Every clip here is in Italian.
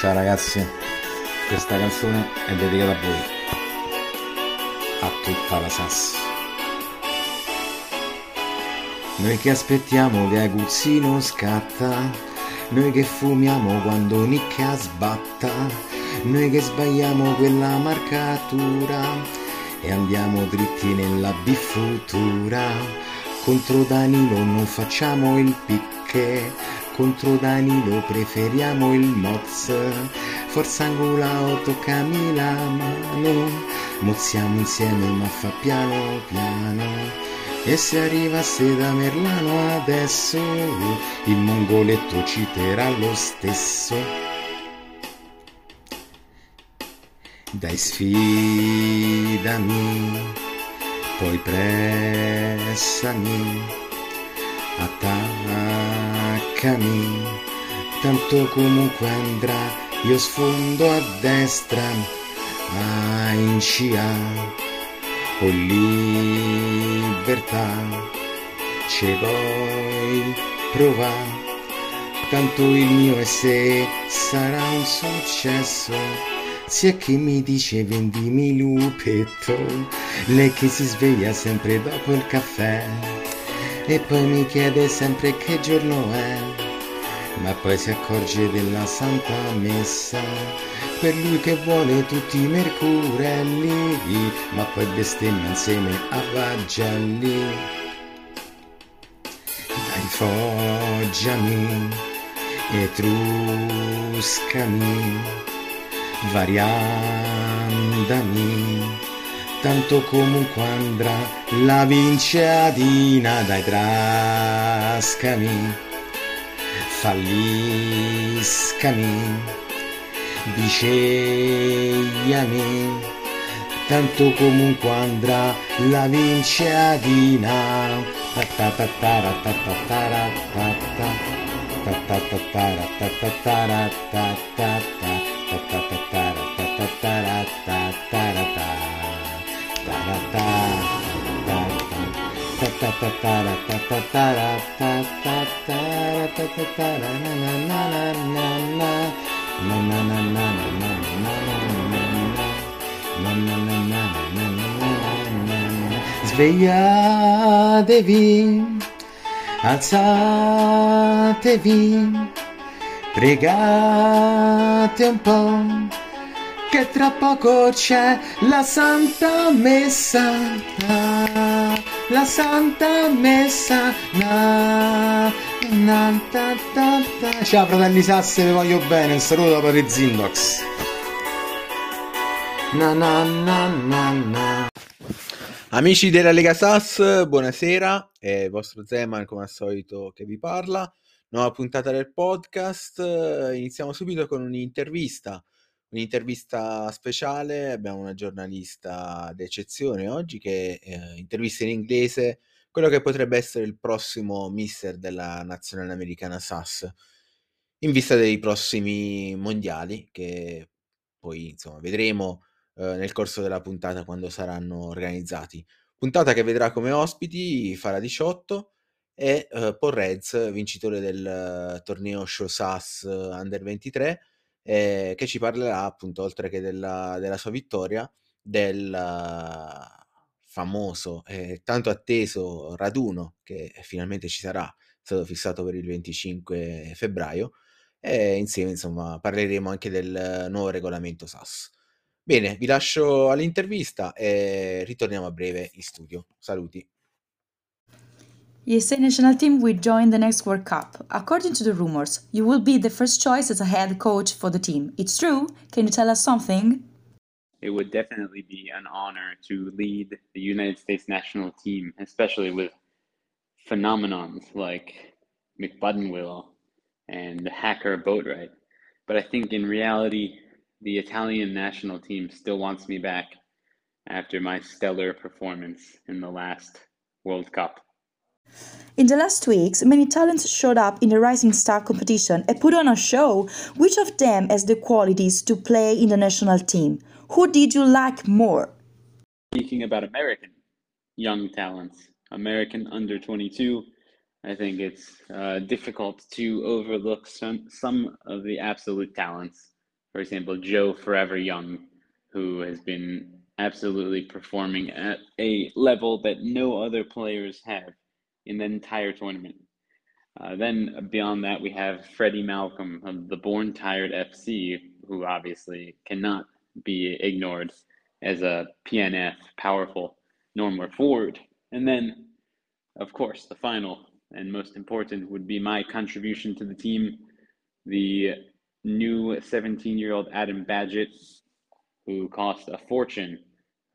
Ciao ragazzi, questa canzone è dedicata a voi, a tutta la Sass. Noi che aspettiamo che Aguzzino scatta, noi che fumiamo quando Nicca sbatta, noi che sbagliamo quella marcatura e andiamo dritti nella bifutura. Contro Danilo non facciamo il picche, contro Danilo preferiamo il Moz. Forza angolao, toccami la mano, mozziamo insieme ma fa piano piano. E se arrivasse da Merlano adesso, il mongoletto citerà lo stesso. Dai sfidami, poi pressami, attaccami, tanto comunque andrà, io sfondo a destra, a in scia o libertà. Ce vuoi provare? Tanto il mio e se sarà un successo. Sia che mi dice vendimi lupetto lei che si sveglia sempre dopo il caffè e poi mi chiede sempre che giorno è ma poi si accorge della santa messa per lui che vuole tutti i mercurelli, ma poi bestemmia insieme a Vagelli. Dai foggiami, etruscami, variandami, tanto comunque andrà la vinciatina, dai trascami, falliscami dicegliami tanto comunque andrà la Sveia de vin, alțate vin, pregate un pom, che tra poco c'è la Santa Messa, la Santa Messa, na, na, ta, ta, ta. Ciao fratelli Sasse, vi voglio bene, un saluto da Padre Zindox. Na, na, na, na, na. Amici della Lega Sass, buonasera, è il vostro Zeman come al solito che vi parla. Nuova puntata del podcast, iniziamo subito con un'intervista, un'intervista speciale, abbiamo una giornalista d'eccezione oggi che eh, intervista in inglese quello che potrebbe essere il prossimo mister della nazionale americana SAS, in vista dei prossimi mondiali che poi insomma vedremo eh, nel corso della puntata quando saranno organizzati. Puntata che vedrà come ospiti Fara 18 e eh, Reds, vincitore del uh, torneo Show SAS Under 23, eh, che ci parlerà appunto, oltre che della, della sua vittoria, del famoso e tanto atteso raduno che finalmente ci sarà, è stato fissato per il 25 febbraio, e insieme insomma parleremo anche del nuovo regolamento SAS. Bene, vi lascio all'intervista e ritorniamo a breve in studio. Saluti. USA national team will join the next World Cup. According to the rumors, you will be the first choice as a head coach for the team. It's true? Can you tell us something? It would definitely be an honor to lead the United States national team, especially with phenomenons like McButtonwill and the Hacker Boatwright. But I think in reality, the Italian national team still wants me back after my stellar performance in the last World Cup. In the last weeks, many talents showed up in the Rising Star competition and put on a show. Which of them has the qualities to play in the national team? Who did you like more? Speaking about American young talents, American under 22, I think it's uh, difficult to overlook some, some of the absolute talents for example, Joe Forever Young, who has been absolutely performing at a level that no other players have in the entire tournament. Uh, then beyond that, we have Freddie Malcolm of the Born Tired FC, who obviously cannot be ignored as a PNF powerful Normwear forward. And then, of course, the final and most important would be my contribution to the team, the new 17 year old Adam Badgett, who cost a fortune,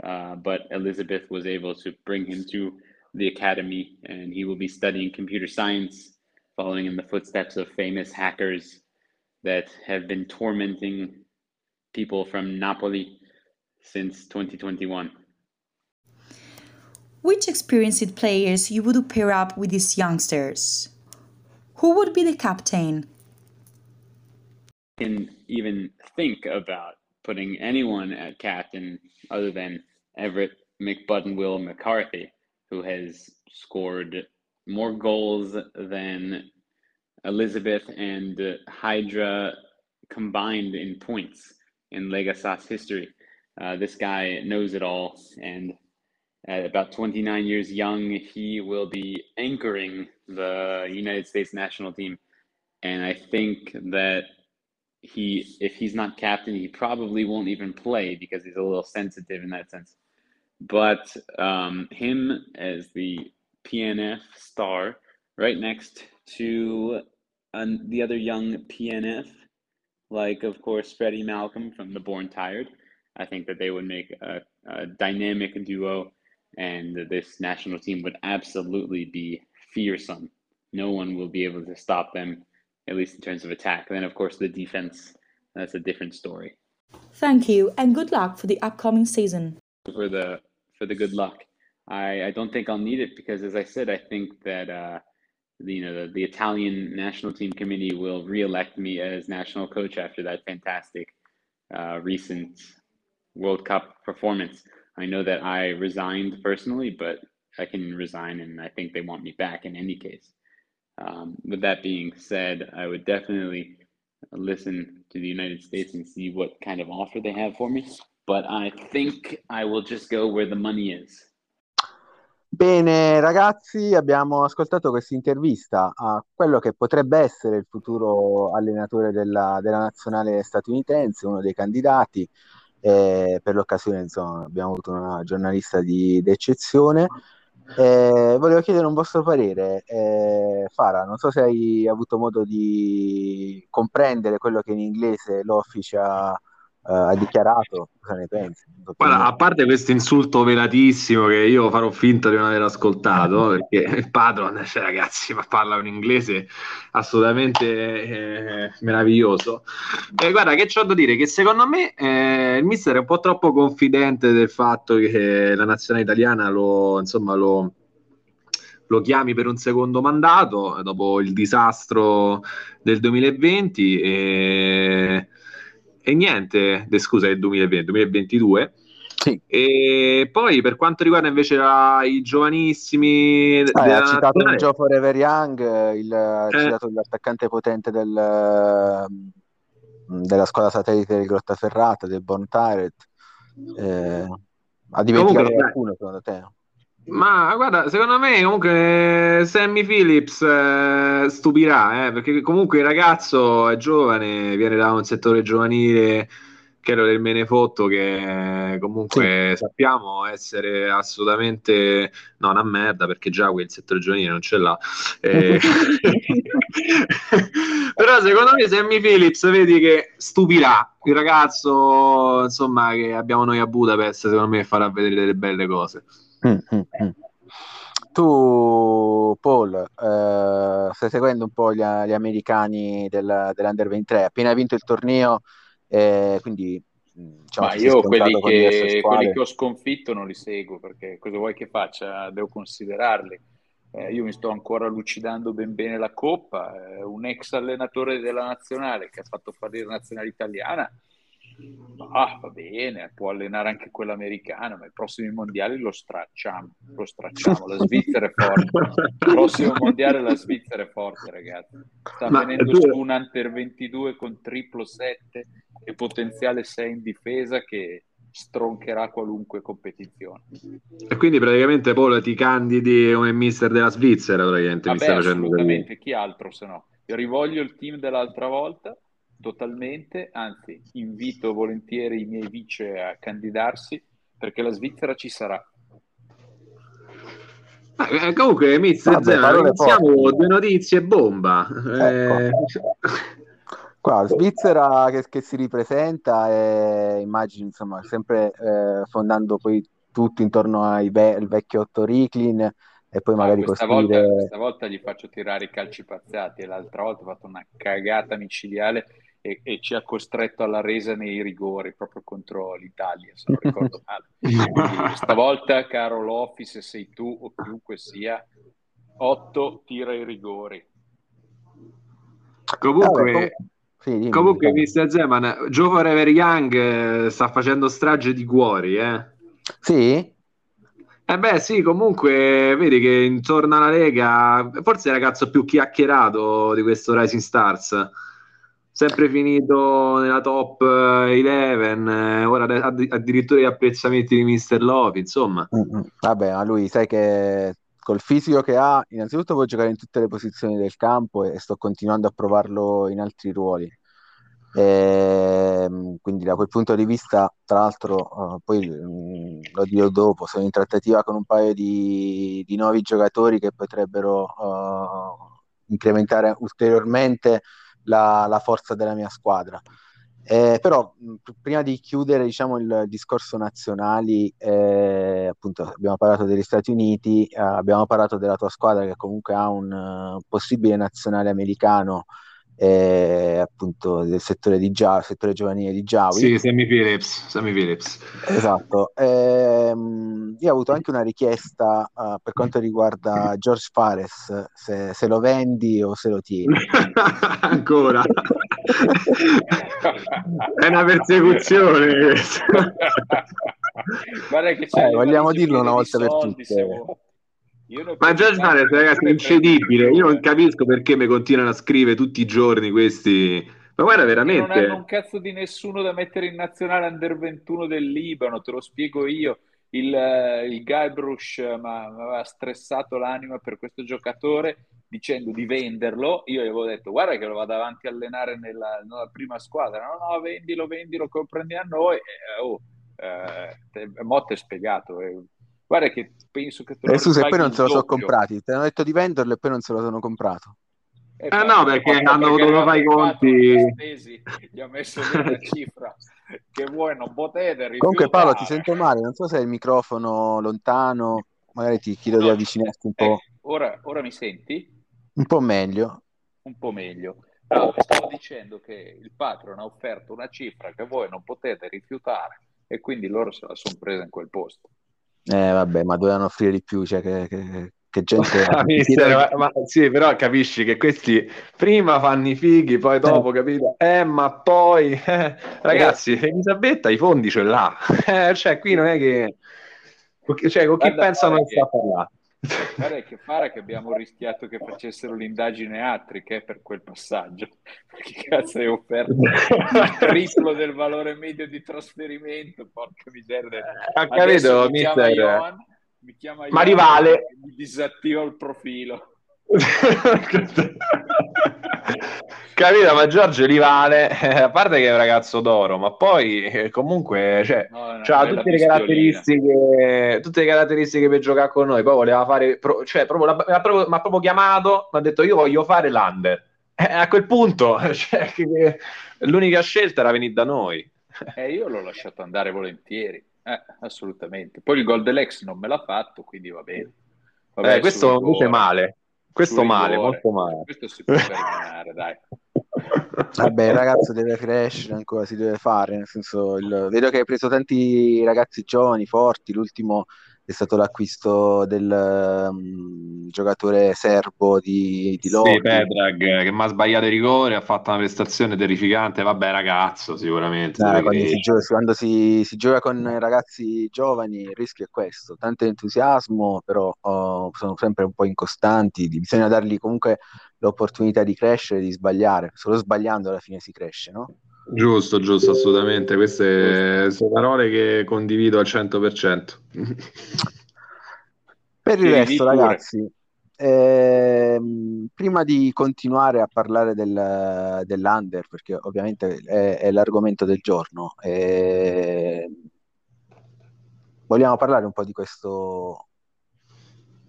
uh, but Elizabeth was able to bring him to the academy, and he will be studying computer science, following in the footsteps of famous hackers that have been tormenting people from Napoli since 2021. Which experienced players you would pair up with these youngsters? Who would be the captain? Can even think about putting anyone at captain other than Everett McButton Will McCarthy, who has scored more goals than Elizabeth and Hydra combined in points in Legasas history. Uh, this guy knows it all, and at about 29 years young, he will be anchoring the United States national team. And I think that he, if he's not captain, he probably won't even play because he's a little sensitive in that sense. But um, him as the PNF star, right next to the other young PNF, like of course Freddie Malcolm from the Born Tired. I think that they would make a, a dynamic duo and this national team would absolutely be fearsome. No one will be able to stop them, at least in terms of attack. And then, of course, the defense, that's a different story. Thank you, and good luck for the upcoming season. For the for the good luck, I, I don't think I'll need it because, as I said, I think that uh, you know the, the Italian national team committee will re-elect me as national coach after that fantastic uh, recent World Cup performance. I know that I resigned personally, but I can resign, and I think they want me back in any case. Um, with that being said, I would definitely listen to the United States and see what kind of offer they have for me. But I think I will just go where the money is. Bene ragazzi, abbiamo ascoltato questa intervista a quello che potrebbe essere il futuro allenatore della, della nazionale statunitense, uno dei candidati. Eh, per l'occasione insomma, abbiamo avuto una giornalista di, d'eccezione. Eh, volevo chiedere un vostro parere, eh, Fara, non so se hai avuto modo di comprendere quello che in inglese l'Office ha, ha dichiarato, cosa ne pensi? Guarda, a parte questo insulto velatissimo che io farò finta di non aver ascoltato, perché il padron, cioè ragazzi, ma parla un inglese assolutamente eh, meraviglioso. Eh, guarda, che c'ho da dire? Che secondo me eh, il mister è un po' troppo confidente del fatto che la nazionale italiana lo, insomma, lo lo chiami per un secondo mandato dopo il disastro del 2020 e e niente, de, scusa, è il 2020, 2022. Sì. E poi per quanto riguarda invece la, i giovanissimi, ah, ha citato il Joe Forever Young, il, ha eh. citato l'attaccante potente del, mm, della scuola satellite di Grottaferrata, del Bon Tiret. Eh, ha dimenticato Comunque, qualcuno secondo te? Ma guarda, secondo me comunque Sammy Phillips eh, stupirà, eh, perché comunque il ragazzo è giovane, viene da un settore giovanile quello del Menefotto che comunque sì. sappiamo essere assolutamente no, una merda perché già quel settore giovanile non ce l'ha eh... però secondo me Sammy Phillips vedi che stupirà il ragazzo insomma che abbiamo noi a Budapest secondo me farà vedere delle belle cose Mm, mm, mm. Tu, Paul, eh, stai seguendo un po' gli, gli americani del, dell'Under 23, appena vinto il torneo, eh, quindi diciamo, Ma io quelli che, quelli che, ho sconfitto non li seguo perché cosa vuoi che faccia? Devo considerarli. Eh, io mi sto ancora lucidando ben bene la coppa. Eh, un ex allenatore della nazionale che ha fatto fallire la nazionale italiana Ah, va bene, può allenare anche quello americano, ma i prossimi mondiali lo stracciamo, lo stracciamo. La Svizzera è forte. Il prossimo mondiale la Svizzera è forte, ragazzi. Sta ma venendo su un Under 22 con triplo 7 e potenziale 6 in difesa che stroncherà qualunque competizione. E quindi praticamente Paolo ti candidi come mister della Svizzera, praticamente Vabbè, mi sta facendo assolutamente, chi altro se no? Io rivoglio il team dell'altra volta totalmente, anzi invito volentieri i miei vice a candidarsi perché la Svizzera ci sarà. Ah, eh, comunque, Zero, iniziamo due notizie bomba. Ecco. Eh... Qua, Svizzera che, che, si ripresenta e immagino, insomma, sempre eh, fondando poi tutto intorno al ve- vecchio Otto Ricklin e poi magari ah, questa, costruire... volta, questa volta gli faccio tirare i calci pazziati e l'altra volta ho fatto una cagata micidiale e, e, ci ha costretto alla resa nei rigori proprio contro l'Italia, se non ricordo male. Quindi, stavolta, caro Lofi, se sei tu o chiunque sia, 8 tira i rigori. Comunque, Vabbè, com- sì, comunque Mr. Zeman, Joe Forever Young eh, sta facendo strage di cuori, eh? Sì? Eh beh, sì, comunque vedi che intorno alla Lega, forse è il ragazzo più chiacchierato di questo Rising Stars sempre finito nella top 11, eh, ora addirittura gli apprezzamenti di Mister Love, insomma. Mm-hmm. Vabbè, ma lui sai che col fisico che ha, innanzitutto può giocare in tutte le posizioni del campo e sto continuando a provarlo in altri ruoli. E, ehm, quindi da quel punto di vista, tra l'altro, uh, poi mm, lo dirò dopo, sono in trattativa con un paio di, di nuovi giocatori che potrebbero uh, incrementare ulteriormente la, la forza della mia squadra. Eh, però prima di chiudere diciamo, il discorso nazionali, eh, appunto abbiamo parlato degli Stati Uniti, eh, abbiamo parlato della tua squadra che comunque ha un uh, possibile nazionale americano eh, appunto del settore di Gia, settore giovanile di Jawi. Sì, Sammy Phillips, Sammy Phillips. Esatto. Ehm, io ho avuto anche una richiesta uh, per quanto riguarda George Fares, se, se, lo vendi o se lo tieni. Ancora. È una persecuzione questa. Eh, vogliamo dirlo una volta per tutte. Ma George Fares, ragazzi, è incredibile. Io non capisco perché mi continuano a scrivere tutti i giorni questi. Ma guarda, veramente. Non hanno un cazzo di nessuno da mettere in nazionale under 21 del Libano, te lo spiego io. Il, il Guybrush mi aveva stressato l'anima per questo giocatore dicendo di venderlo. Io gli avevo detto, guarda che lo vado avanti a allenare nella, nella prima squadra. No, no, vendilo, vendilo, che lo prendi a noi. E, oh, eh, Motte è spiegato. Eh, Guarda che penso che... Eh, scusa, e poi non se lo sono comprati. Ti hanno detto di venderlo e poi non se lo sono comprato. Eh, eh no, perché hanno dovuto fare i conti. gli ho messo una cifra che vuoi, non potete rifiutare. Comunque Paolo, ti sento male, non so se è il microfono lontano, magari ti chiedo no, di avvicinarti un po'. Eh, ora, ora mi senti? Un po' meglio. Un po' meglio. No, stavo dicendo che il patron ha offerto una cifra che voi non potete rifiutare e quindi loro se la sono presa in quel posto. Eh, vabbè, ma dovevano offrire di più, cioè che, che, che gente... mister, ma, ma, sì, però capisci che questi prima fanno i fighi, poi dopo, eh. capito? Eh, ma poi... Eh, ragazzi, eh. Elisabetta i fondi ce l'ha. Eh, cioè, qui non è che... Cioè, con chi Guarda, pensano che sta parlando? Guarda che fare che abbiamo rischiato che facessero l'indagine Atriche per quel passaggio. Che cazzo hai offerto il triplo del valore medio di trasferimento? Porca miseria. Capito, mi chiama Ion, mi chiama Ma rivale. Mi disattiva il profilo. Capito, ma Giorgio li vale, a parte che è un ragazzo d'oro, ma poi eh, comunque cioè, no, ha tutte le, caratteristiche, tutte le caratteristiche per giocare con noi. Poi voleva fare, cioè, proprio, mi ha proprio, proprio, chiamato, mi ha detto io voglio fare l'under. Eh, a quel punto, cioè, che, l'unica scelta era venire da noi. Eh, io l'ho lasciato andare volentieri, eh, assolutamente. Poi il gol dell'ex non me l'ha fatto, quindi va bene. Vabbè, eh, questo invece è male. Questo male, molto male. Questo si può perdonare, dai. Vabbè, il ragazzo deve crescere ancora, si deve fare, nel senso, il... vedo che hai preso tanti ragazzi giovani, forti, l'ultimo è stato l'acquisto del um, giocatore serbo di, di Lodi. Sì, Pedrag, che mi ha sbagliato i rigori, ha fatto una prestazione terrificante, vabbè ragazzo sicuramente. Eh, quando, si gioca, quando si, si, gioca, con ragazzi giovani il rischio è questo, tanto entusiasmo, però oh, sono sempre un po' incostanti, bisogna dargli comunque l'opportunità di crescere, di sbagliare, solo sbagliando alla fine si cresce, no? Giusto, giusto, assolutamente. Queste sono parole che condivido al 100%. Per il resto, ragazzi, ehm, prima di continuare a parlare del, dell'under, perché ovviamente è, è l'argomento del giorno, eh, vogliamo parlare un po' di questo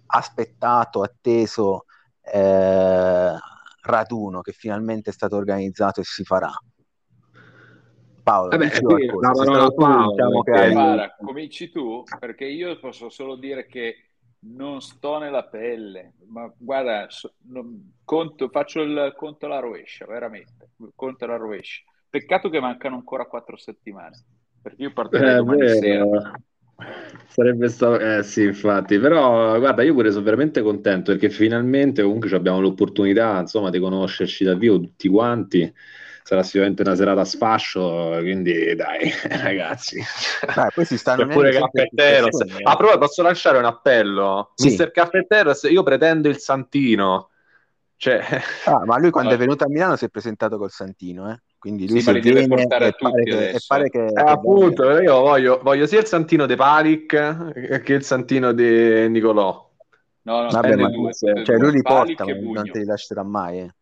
aspettato, atteso eh, raduno che finalmente è stato organizzato e si farà. Paolo, Vabbè, sì, la parola Paolo, diciamo che hai... Guarda, cominci tu, perché io posso solo dire che non sto nella pelle, ma guarda, so, non, conto, faccio il conto alla rovescia, veramente, conto alla rovescia. Peccato che mancano ancora quattro settimane, perché io partirei eh, domani vero. sera. Sarebbe stato, eh sì, infatti, però guarda, io pure sono veramente contento perché finalmente comunque abbiamo l'opportunità, insomma, di conoscerci da vivo tutti quanti sarà sicuramente una serata a sfascio, quindi dai, ragazzi. Poi si stanno pure Caffetteros. Ah, però posso lasciare un appello? Sì. Mister Caffetteros, io pretendo il Santino. Cioè... Ah, ma lui quando allora. è venuto a Milano si è presentato col Santino, eh? Quindi lui sì, si deve portare a tutti che, e pare che, eh, che appunto, io voglio, voglio, sia il Santino De Palic che il Santino di Nicolò. No, no, Vabbè, ma, due, cioè, lui li porta, ma non te li lascerà mai, eh.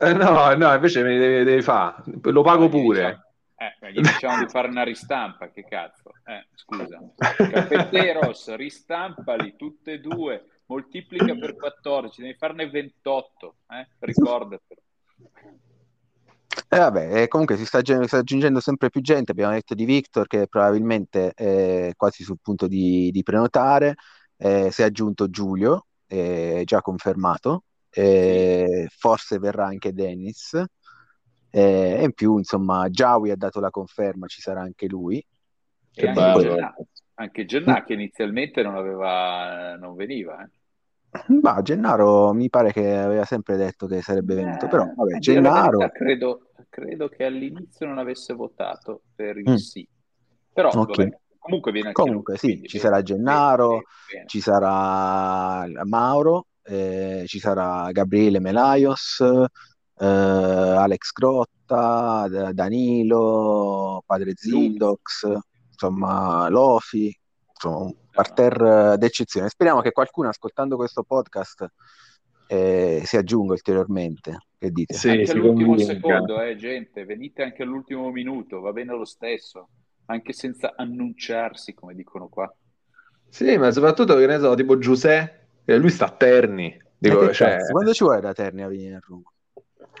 Eh, no, no, invece me devi, devi fare, lo pago pure. Eh, gli diciamo di fare una ristampa, che cazzo. Eh, scusa. Caffetteros, ristampali tutte e due, moltiplica per 14, devi farne 28, eh? ricordatelo. Eh vabbè, eh, comunque si sta, sta, aggiungendo sempre più gente, abbiamo detto di Victor che probabilmente è quasi sul punto di, di prenotare, eh, si è aggiunto Giulio, è già confermato, eh, forse verrà anche Dennis. Eh, e in più, insomma, Jawi ha dato la conferma, ci sarà anche lui. E anche, Gennà, anche Gennà che inizialmente non, aveva, non veniva. Eh. Ma Gennaro mi pare che aveva sempre detto che sarebbe venuto, eh, però vabbè, Gennaro... Verità, credo, credo, che all'inizio non avesse votato per il mm. sì, però okay. vabbè, comunque viene anche Comunque lui, sì, ci sarà Gennaro, bene, bene. ci sarà Mauro, eh, ci sarà Gabriele Melaios, eh, Alex Grotta, Danilo, Padre Zindox, insomma Lofi, insomma un parterre d'eccezione. Speriamo che qualcuno ascoltando questo podcast eh, si aggiunga ulteriormente. Che dite? Sì, anche all'ultimo secondo, eh, gente, venite anche all'ultimo minuto, va bene lo stesso, anche senza annunciarsi, come dicono qua. Sì, ma soprattutto che ne so, tipo Giuseppe e lui sta a Terni. Dico, cioè... Quando ci vuoi da Terni a venire a Roma?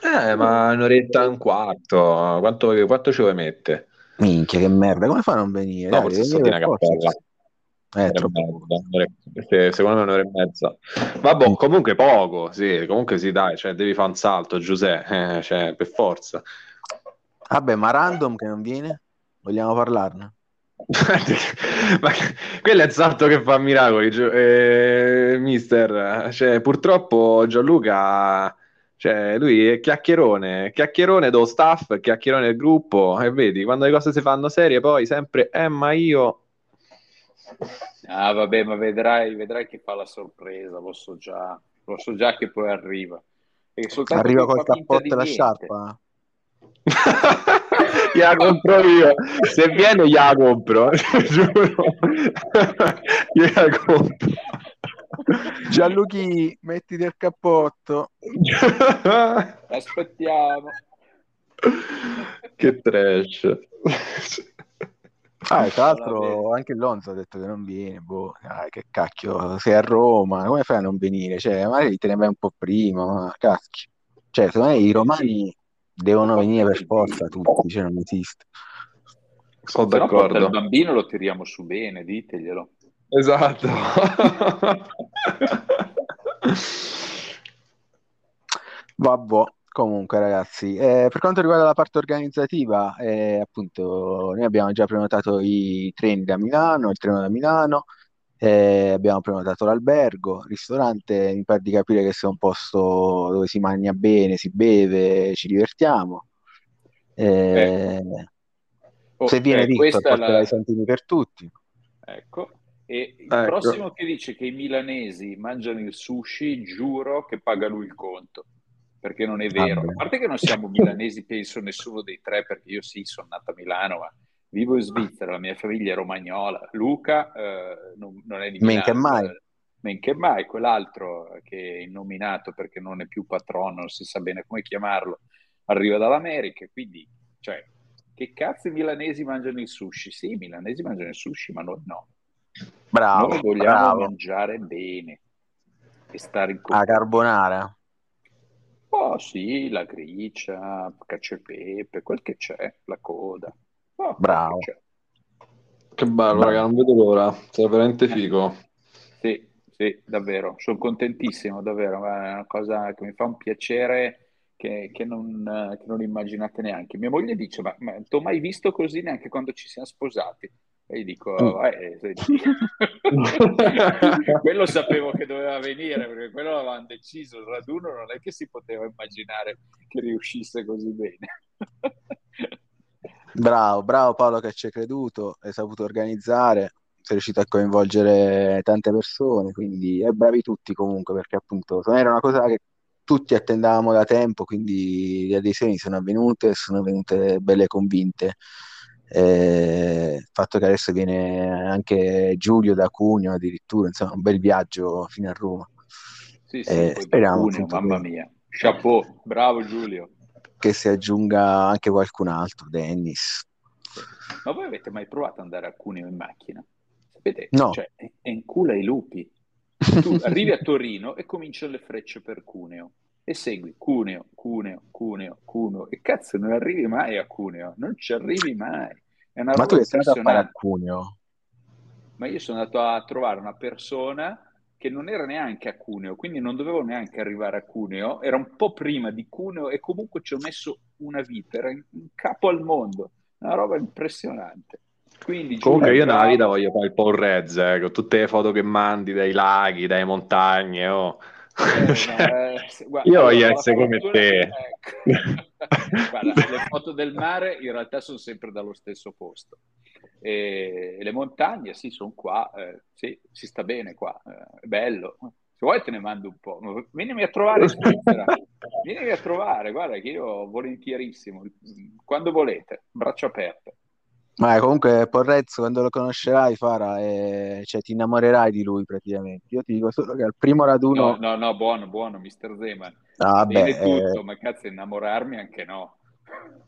Eh, ma un'oretta e un quarto. Quanto, quanto ci vuoi mettere? Minchia, che merda. Come fa a non venire? No, forse venire cappella. Eh. Mezza, secondo me un'ora e mezza. Vabbè, comunque poco, sì, comunque sì, dai, cioè, devi fare un salto, Giuseppe, eh, cioè, per forza. Vabbè, ma random che non viene? Vogliamo parlarne? Ma quello è il salto che fa miracoli, eh, mister. Cioè, purtroppo Gianluca, cioè, lui è chiacchierone, chiacchierone dello staff, chiacchierone del gruppo, e vedi, quando le cose si fanno serie, poi sempre, eh, ma io... Ah, vabbè, ma vedrai, vedrai che fa la sorpresa, lo so già, lo so già che poi arriva. Arriva col cappotto e la sciarpa? gliela compro io. Se viene, gliela compro. Giuro. gliela compro. Gianluchi, mettiti il cappotto. Aspettiamo. che trash. Ah, tra l'altro anche Lonzo ha detto che non viene, boh, dai, che cacchio, sei a Roma, come fai a non venire? Cioè, magari te ne vai un po' prima, ma cacchio. Cioè, secondo me i romani Devono venire per forza tutti, cioè non esiste. Sono d'accordo. Il bambino lo tiriamo su bene, diteglielo. Esatto. Vabbè, comunque ragazzi, eh, per quanto riguarda la parte organizzativa, eh, appunto, noi abbiamo già prenotato i treni da Milano, il treno da Milano, Eh, abbiamo prenotato l'albergo, ristorante, mi pare di capire che sia un posto dove si mangia bene, si beve, ci divertiamo. Eh, Oh, se viene eh, Victor, porterà la- i santini per tutti. Ecco. E il Ecco. prossimo che dice che i milanesi mangiano il sushi, giuro che paga lui il conto. Perché non è vero. Vabbè. A parte che non siamo milanesi, penso nessuno dei tre, perché io sì, sono nato a Milano, ma vivo in Svizzera, la mia famiglia è romagnola. Luca eh, non, non è di Men che Milano. mai. eh, Men che mai, quell'altro che è innominato perché non è più patrono, non si sa bene come chiamarlo, arriva dall'America, quindi, cioè, che cazzo i milanesi mangiano il sushi? Sì, i milanesi mangiano il sushi, ma noi no. Bravo, Noi vogliamo bravo. mangiare bene e stare in compagnia. carbonara. Oh sì, la gricia, cacio e pepe, quel che c'è, la coda. Oh, Bravo. che c'è. Che bello, raga, non vedo l'ora. Sarà veramente figo. Sì, sì, davvero, sono contentissimo, davvero, è una cosa che mi fa un piacere che, che non, eh, che non immaginate neanche. Mia moglie dice, ma, ma ti ho mai visto così neanche quando ci siamo sposati? E io dico, eh, senti. quello sapevo che doveva venire, perché quello l'avevamo deciso, il raduno non è che si poteva immaginare che riuscisse così bene. Bravo, bravo Paolo che ci hai creduto, hai saputo organizzare, sei riuscito a coinvolgere tante persone, quindi e bravi tutti comunque, perché appunto era una cosa che tutti attendavamo da tempo, quindi le adesioni sono avvenute, sono venute belle convinte. Eh, il fatto che adesso viene anche Giulio da Cuneo addirittura, insomma, un bel viaggio fino a Roma. Sì, sì, Eh, speriamo Cuneo, mamma mia. Chapeau, bravo Giulio. Che si aggiunga anche qualcun altro, Dennis. Ma voi avete mai provato ad andare a Cuneo in macchina? Sapete, No. cioè, è, è in culo ai lupi. Tu arrivi a Torino e cominciano le frecce per Cuneo e segui Cuneo, Cuneo, Cuneo, Cuneo e cazzo non arrivi mai a Cuneo, non ci arrivi mai. È una Ma tu sei andato a fare a. Cuneo? Ma io sono andato a trovare una persona che non era neanche a Cuneo, quindi non dovevo neanche arrivare a Cuneo, era un po' prima di Cuneo e comunque ci ho messo una vita, era in, capo al mondo, una roba impressionante. Quindi, Comunque io bravo. vita voglio fare il Paul Reds, eh, con tutte le foto che mandi dai laghi, dalle montagne, oh. Eh, Cioè, eh, se- guarda, io essere come te. ecco. Guarda, le foto del mare in realtà sono sempre dallo stesso posto. E le montagne, sì, sono qua, eh, sì, si sta bene qua, eh, è bello. Se vuoi te ne mando un po', ma vienimi a trovare in Svizzera, vienimi a trovare, guarda che io volentierissimo, quando volete, braccia aperte. Ma eh, comunque Porrezzo quando lo conoscerai Fara, eh, cioè, ti innamorerai di lui praticamente. Io ti dico solo che al primo raduno, No, no, no, buono, buono, mister Zeman. Ah, Bene tutto, eh, ma cazzo, innamorarmi anche no.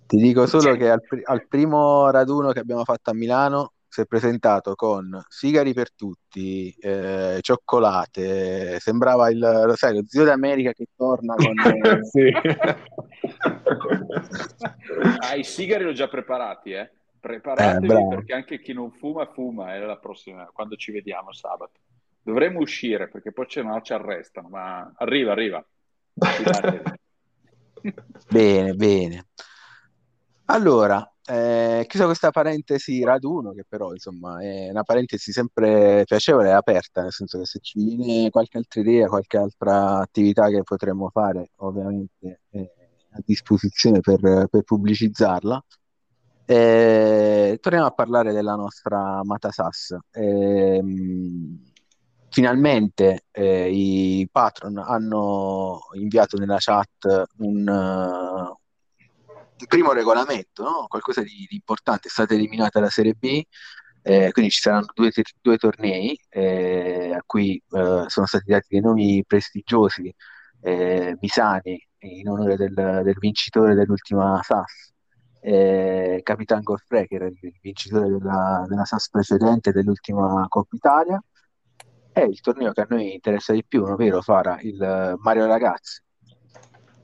ti dico solo Cioè, che al, pri- al primo raduno che abbiamo fatto a Milano si è presentato con sigari per tutti, eh, cioccolate, sembrava il, lo sai, lo zio d'America che torna con... eh, Sì. Ah, i sigari l'ho già preparati, eh. Eh, Preparatevi bravo. perché anche chi non fuma, fuma. È la prossima, quando ci vediamo sabato. Dovremmo uscire perché poi se no ci arrestano, ma arriva, arriva. Bene, bene. Allora, eh, chiusa questa parentesi raduno, che però insomma è una parentesi sempre piacevole e aperta, nel senso che se ci viene qualche altra idea, qualche altra attività che potremmo fare, ovviamente è a disposizione per, per pubblicizzarla. Eh, torniamo a parlare della nostra Mata Sass. Ehm, finalmente eh, i patron hanno inviato nella chat un, eh, il primo regolamento, no? Qualcosa di, di importante. È stata eliminata la Serie B, eh, quindi ci saranno due, due tornei eh, a cui eh, sono stati dati dei nomi prestigiosi, eh, Misani in onore del, del vincitore dell'ultima SAS, eh, Capitan Goffre, che era il vincitore della, della SAS precedente dell'ultima Coppa Italia. È il torneo che a noi interessa di più, vero Fara? Il Mario Ragazzi.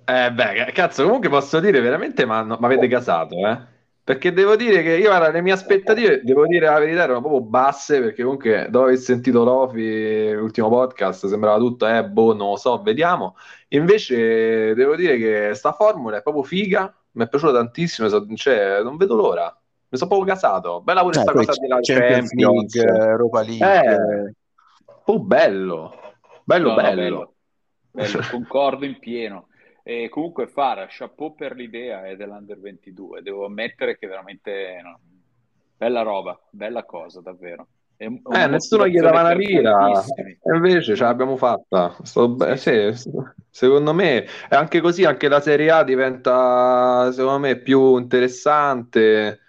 Eh beh, cazzo, comunque posso dire veramente, mi avete casato, eh? Perché devo dire che io, guarda, le mie aspettative, devo dire la verità, erano proprio basse, perché comunque dopo aver sentito Lofi, l'ultimo podcast, sembrava tutto, eh, boh, non lo so, vediamo. Invece devo dire che sta formula è proprio figa, mi è piaciuta tantissimo, so- cioè, non vedo l'ora. Mi sono proprio casato. Bella pure Eh, sta poi cosa della Champions Champions. League, Europa League, Eh, chapeau bello, bello, No, no, bello. bello, bello, concordo in pieno. E comunque Fara, chapeau per l'idea è dell'Under 22, devo ammettere che veramente no, bella roba, bella cosa davvero. È Eh, nessuno gli dava una lira, e invece ce l'abbiamo fatta. Sto sì, secondo me, e anche così, anche la Serie A diventa, secondo me, più interessante.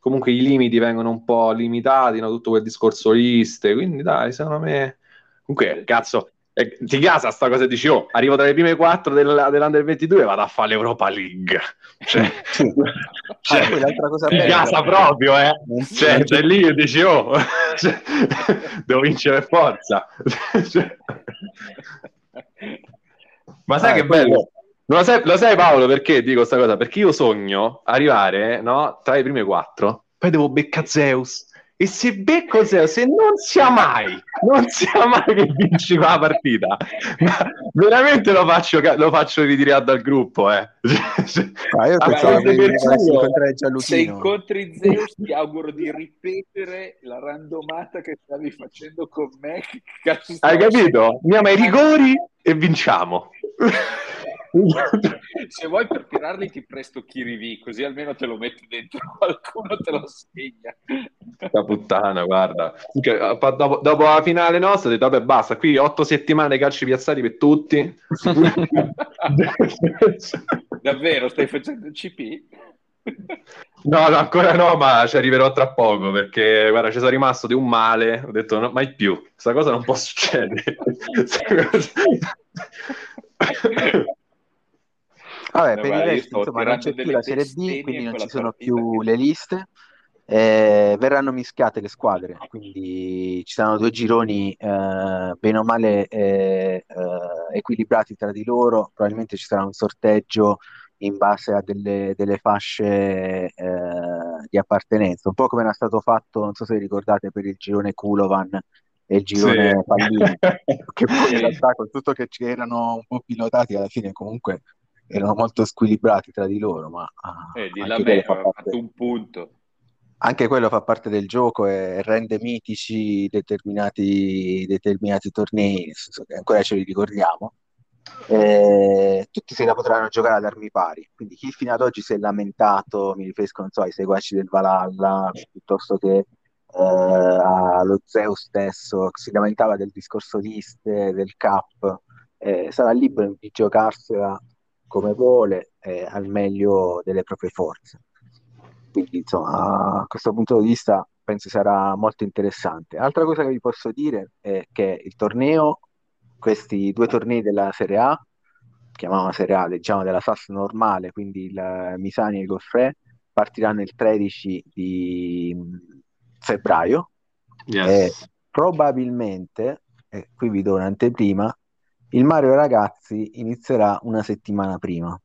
Comunque i limiti vengono un po' limitati, no? Tutto quel discorso liste, quindi dai, secondo me... Comunque, cazzo, eh, ti casa sta cosa e dici, oh, arrivo tra le prime quattro del- dell'Under 22 e vado a fare l'Europa League. Cioè, cioè, Ah, l'altra cosa ti bella- casa proprio, eh. Cioè, cioè lì dici, oh, cioè, devo vincere per forza. Cioè, ma sai Ah, che bello? Lo sai, lo sai, Paolo perché dico questa cosa? Perché io sogno arrivare no, tra le prime quattro, poi devo beccare Zeus. E se becco Zeus, e non sia mai, non sia mai che vinci la partita, ma veramente lo faccio, lo faccio ritirare dal gruppo, eh. Ah, io pensavo che incontrare Se Gianluchino. incontri Zeus ti auguro di ripetere la randomata che stavi facendo con me. Hai capito? Andiamo ai rigori e vinciamo. Se vuoi per tirarli ti presto Kirivi, così almeno te lo metti dentro, qualcuno te lo segna. La puttana, guarda. Pa- Dopo, dopo la finale nostra, ho detto, vabbè, basta, qui otto settimane calci piazzati per tutti. Davvero, stai facendo il CP? No, no, ancora no, ma ci arriverò tra poco perché, guarda, ci sono rimasto di un male. Ho detto, no, mai più, questa cosa non può succedere. Vabbè, No, per guarda, il resto, sto insomma, non c'è più la Serie B, quindi non ci sono più che- le liste. eh, verranno mischiate le squadre, quindi ci saranno due gironi eh, bene o male eh, eh, equilibrati tra di loro. Probabilmente ci sarà un sorteggio in base a delle, delle fasce eh, di appartenenza, un po' come era stato fatto, non so se vi ricordate, per il girone Kulovan e il girone Sì. Pallini, che poi in realtà con tutto che ci erano un po' pilotati, alla fine comunque erano molto squilibrati tra di loro, ma ah, Eh, di là quello me fa aveva parte, fatto un punto. anche quello fa parte del gioco e rende mitici determinati, determinati tornei, ancora ce li ricordiamo. Eh, tutti se la potranno giocare ad armi pari, quindi chi fino ad oggi si è lamentato, mi riferisco, non so, ai seguaci del Valhalla, piuttosto che eh, allo Zeus stesso, si lamentava del discorso liste, del cap, eh, sarà libero di giocarsela come vuole, eh, al meglio delle proprie forze. Quindi, insomma, a questo punto di vista penso sarà molto interessante. Altra cosa che vi posso dire è che il torneo, questi due tornei della Serie A, chiamiamola Serie A, diciamo della SAS normale, quindi il Misani e il Goffre, partiranno il 13 di febbraio Yes. e probabilmente, e qui vi do un'anteprima, il Mario Ragazzi inizierà una settimana prima.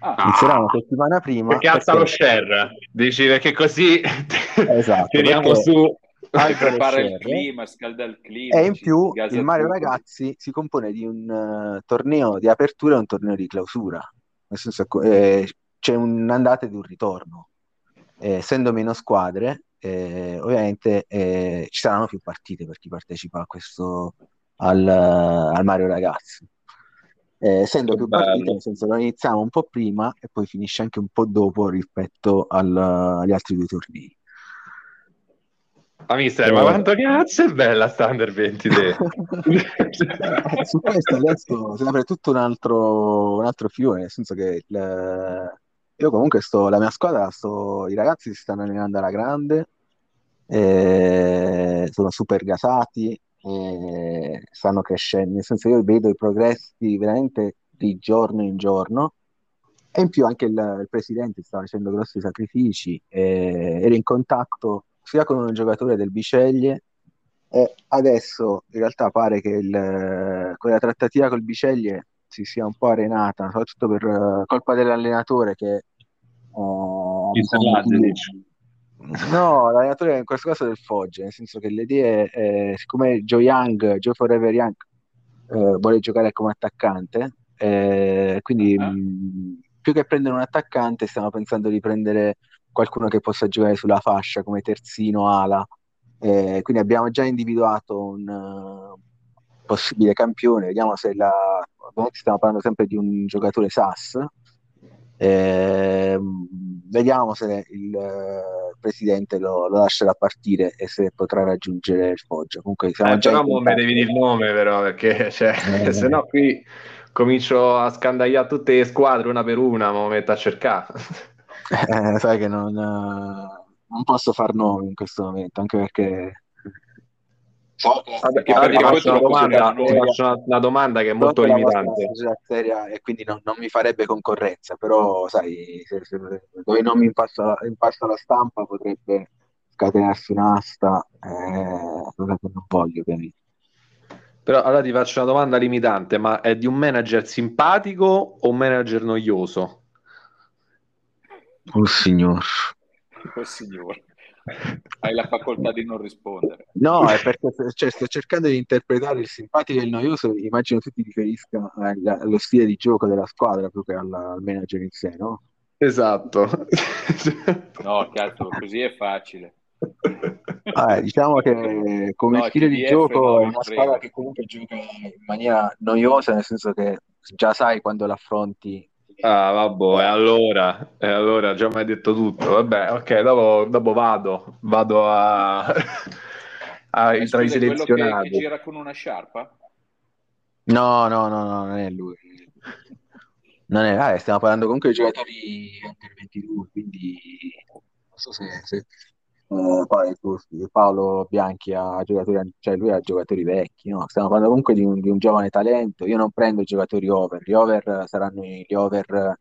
Ah, Inizierà una settimana prima Perché alza lo perché- share, dici perché così Esatto, tiriamo perché- su. prepara il clima, scalda il clima. E in più il Mario tutto. Ragazzi si compone di un eh, torneo di apertura e un torneo di clausura, nel senso che eh, c'è un'andata ed un ritorno. Eh, essendo meno squadre, eh, ovviamente eh, ci saranno più partite per chi partecipa a questo al, al Mario Ragazzi. Eh, essendo più partite, nel senso che iniziamo un po' prima e poi finisce anche un po' dopo rispetto al- agli altri due tornei. Ma mister, ma quanto cazzo è bella sta Under 23? Su questo adesso si apre tutto un altro, un altro fiume, nel senso che il- io comunque sto, la mia squadra, sto, i ragazzi si stanno allenando alla grande, eh, sono super gasati, eh, stanno crescendo, nel senso io vedo i progressi veramente di giorno in giorno e in più anche il, il presidente sta facendo grossi sacrifici, eh, era in contatto sia con un giocatore del Biceglie e adesso in realtà pare che il, con la trattativa col Biceglie si sia un po' arenata, soprattutto per eh, colpa dell'allenatore che eh, ha Installate, dici. No, l'allenatore in questo caso è del Foggia, nel senso che le idee, eh, siccome Joe Young, Joe Forever Young, eh, vuole giocare come attaccante, eh, quindi Ah. mh, più che prendere un attaccante stiamo pensando di prendere qualcuno che possa giocare sulla fascia come terzino, ala, Eh, quindi abbiamo già individuato un uh, possibile campione, vediamo se la... Ovviamente stiamo parlando sempre di un giocatore SAS, eh, vediamo se il uh, presidente lo, lo, lascerà partire e se potrà raggiungere il Foggia. Comunque siamo eh, già però non mi devi dire il nome però, perché cioè, eh. se no qui comincio a scandagliare tutte le squadre una per una, ma metto a cercare. Eh, sai che non, non posso far nomi in questo momento, anche perché So che, poi ti faccio, una domanda, faccio una, una domanda che è molto limitante. Seria, e quindi non, non, mi farebbe concorrenza, però sai, se, se, dove non mi impassa, impassa, la stampa potrebbe scatenarsi un'asta, eh, cosa che non voglio ovviamente. Però allora ti faccio una domanda limitante, ma è di un manager simpatico o un manager noioso? Oh signor. Oh signor. Hai la facoltà di non rispondere. No, è perché cioè, sto cercando di interpretare il simpatico e il noioso, immagino tu ti riferisca allo stile di gioco della squadra più che alla, al manager in sé, no? Esatto. no, cazzo, così è facile. Ah, diciamo che come no, stile di gioco è una squadra che comunque gioca in maniera noiosa, nel senso che già sai quando l'affronti Ah, vabbè, e allora, e allora già mi hai detto tutto. Vabbè, ok, dopo, dopo vado, vado a, a tra i selezionati. Che, che gira con una sciarpa? No, no, no, no, non è lui. Non è, ah, stiamo parlando comunque di giocatori under 22, quindi non so se, se eh, poi Paolo Bianchi ha giocatori, cioè lui ha giocatori vecchi, no? Stiamo parlando comunque di un, di un, giovane talento. Io non prendo i giocatori over, gli over saranno gli over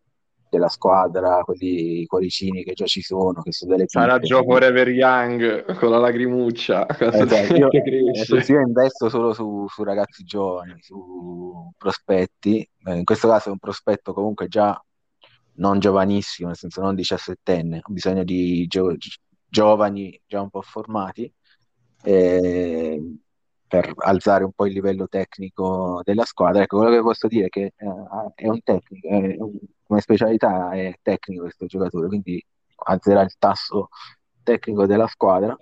della squadra, quelli i cuoricini che già ci sono, che sono delle Sarà Gio Forever Young con la lacrimuccia. Esatto, io, io, investo solo su, su, ragazzi giovani, su prospetti. Eh, in questo caso è un prospetto comunque già non giovanissimo, nel senso non diciassettenne, ho bisogno di gio- giovani già un po' formati eh, per alzare un po' il livello tecnico della squadra. Ecco, quello che posso dire è che eh, è un tecnico, è un, come specialità è tecnico questo giocatore, quindi alzerà il tasso tecnico della squadra.